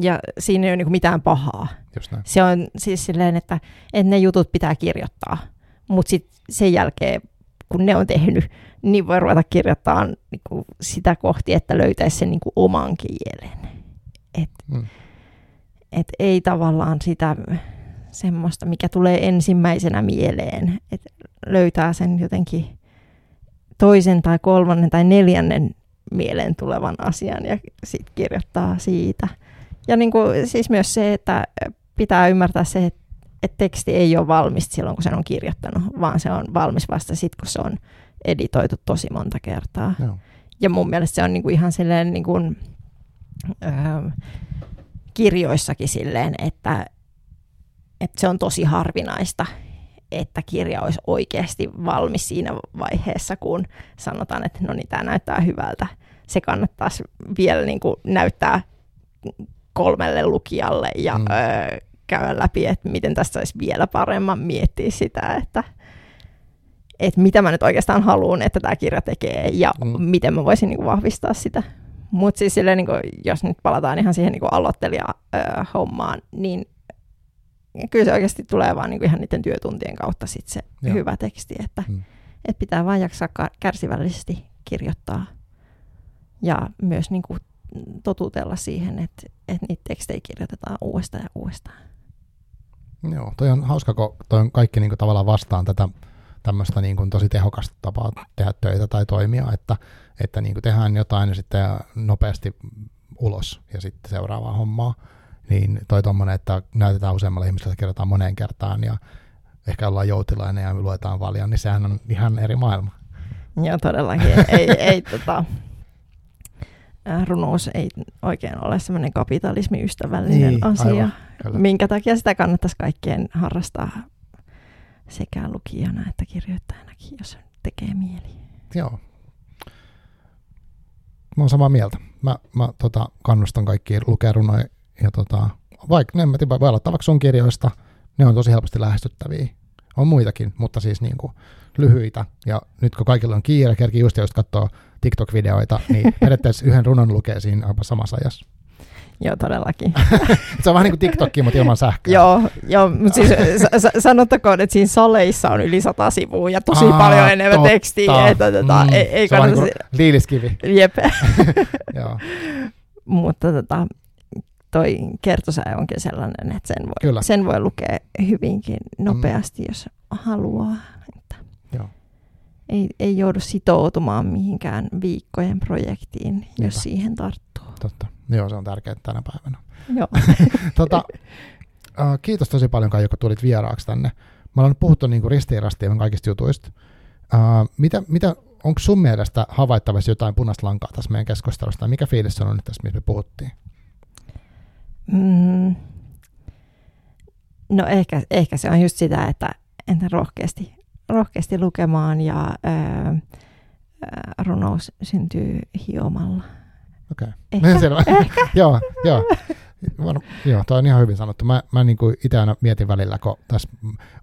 ja siinä ei ole niin mitään pahaa. Se on siis silleen, että, että ne jutut pitää kirjoittaa, mutta sitten sen jälkeen, kun ne on tehnyt, niin voi ruveta kirjoittaa niin kuin sitä kohti, että löytäisi sen niin kuin oman kielen. Et, mm. et ei tavallaan sitä semmoista, mikä tulee ensimmäisenä mieleen, että löytää sen jotenkin toisen tai kolmannen tai neljännen mieleen tulevan asian ja sitten kirjoittaa siitä. Ja niin kuin, siis myös se, että pitää ymmärtää se, että, että teksti ei ole valmis silloin, kun sen on kirjoittanut, vaan se on valmis vasta sitten, kun se on editoitu tosi monta kertaa. Joo. Ja mun mielestä se on niin kuin ihan silleen niin kuin, äh, kirjoissakin silleen, että, että se on tosi harvinaista, että kirja olisi oikeasti valmis siinä vaiheessa, kun sanotaan, että no niin, tämä näyttää hyvältä. Se kannattaisi vielä niin kuin näyttää kolmelle lukijalle ja mm. ö, käydä läpi, että miten tästä saisi vielä paremman miettiä sitä, että, että mitä mä nyt oikeastaan haluan, että tämä kirja tekee ja mm. miten mä voisin niin kuin, vahvistaa sitä. Mutta siis silleen, niin kuin, jos nyt palataan ihan siihen niin aloittelija-hommaan, niin kyllä se oikeasti tulee vaan niin kuin ihan niiden työtuntien kautta sit se Joo. hyvä teksti, että mm. et pitää vain jaksaa kärsivällisesti kirjoittaa ja myös niin kuin totutella siihen, että, että niitä tekstejä kirjoitetaan uudestaan ja uudestaan. Joo, toi on hauska, kun toi on kaikki niin kuin tavallaan vastaan tätä tämmöistä niin kuin tosi tehokasta tapaa tehdä töitä tai toimia, että, että niin kuin tehdään jotain ja sitten nopeasti ulos ja sitten seuraavaa hommaa. Niin toi tommonen, että näytetään useammalle ihmiselle, että kerrotaan moneen kertaan ja ehkä ollaan joutilainen ja luetaan paljon, niin sehän on ihan eri maailma. Joo, todellakin. ei, ei, tota, runous ei oikein ole semmoinen kapitalismiystävällinen niin, asia, aivan, minkä takia sitä kannattaisi kaikkien harrastaa sekä lukijana että kirjoittajanakin, jos tekee mieli. Joo. Mä oon samaa mieltä. Mä, mä tota, kannustan kaikki lukea runoja ja tota, vaikka ne mä tiedä, voi aloittaa vaikka sun kirjoista, ne on tosi helposti lähestyttäviä. On muitakin, mutta siis niin kuin lyhyitä. Ja nyt kun kaikilla on kiire, kerki just just katsoa TikTok-videoita, niin periaatteessa yhden runon lukee siinä samassa ajassa. Joo, todellakin. se on vähän niin kuin TikTokki, mutta ilman sähköä. joo, joo mutta siis sanottakoon, että siinä saleissa on yli sata sivua ja tosi Aa, paljon enemmän totta. tekstiä. Että, tota, mm, ei, ei se on niin liiliskivi. Jep. joo. mutta tota, toi kertosäe onkin sellainen, että sen voi, Kyllä. sen voi lukea hyvinkin nopeasti, mm. jos haluaa. Että. Ei, ei joudu sitoutumaan mihinkään viikkojen projektiin, Niinpä. jos siihen tarttuu. Totta. Joo, se on tärkeää tänä päivänä. Joo. tota, uh, kiitos tosi paljon, Kai, joka tulit vieraaksi tänne. Me ollaan puhuttu niin ristiin rastiin kaikista jutuista. Uh, mitä, mitä, onko sun mielestä havaittavissa jotain punaista lankaa tässä meidän keskustelusta? Mikä fiilis on nyt tässä, missä me puhuttiin? Mm, no ehkä, ehkä se on just sitä, että entä rohkeasti, rohkeasti lukemaan ja ää, runous syntyy hiomalla. Okei. Okay. Ehkä. Selvä. Ehkä. joo, joo. Var, joo, toi on ihan hyvin sanottu. Mä, mä niin kuin itse aina mietin välillä, kun tässä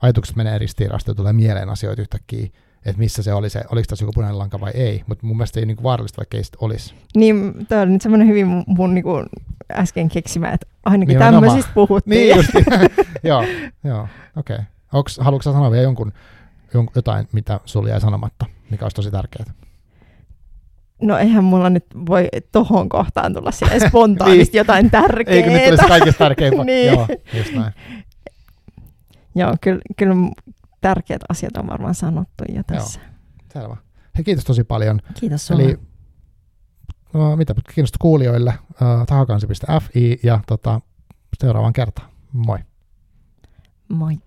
ajatukset menee ristiriidasta ja tulee mieleen asioita yhtäkkiä, että missä se oli se, oliko tässä joku punainen lanka vai ei, mutta mun mielestä ei niin kuin vaarallista, vaikka ei sitä olisi. Niin, toi on nyt semmoinen hyvin mun, mun niin kuin äsken keksimä, että ainakin niin tämmöisistä puhuttiin. Niin justi. joo, joo, okei. Okay. Haluatko sanoa vielä jonkun, jotain, mitä sulla jäi sanomatta, mikä olisi tosi tärkeää? No eihän mulla nyt voi tohon kohtaan tulla sille spontaanisti niin. jotain tärkeää. Eikö nyt olisi kaikista tärkeimpää? niin. Joo, just näin. Joo, kyllä, kyllä tärkeät asiat on varmaan sanottu jo tässä. Joo, selvä. Hei, kiitos tosi paljon. Kiitos sulle. Eli no, mitä kiinnostaa kuulijoille, uh, tahakansi.fi ja tota, seuraavaan kertaan. Moi. Moi.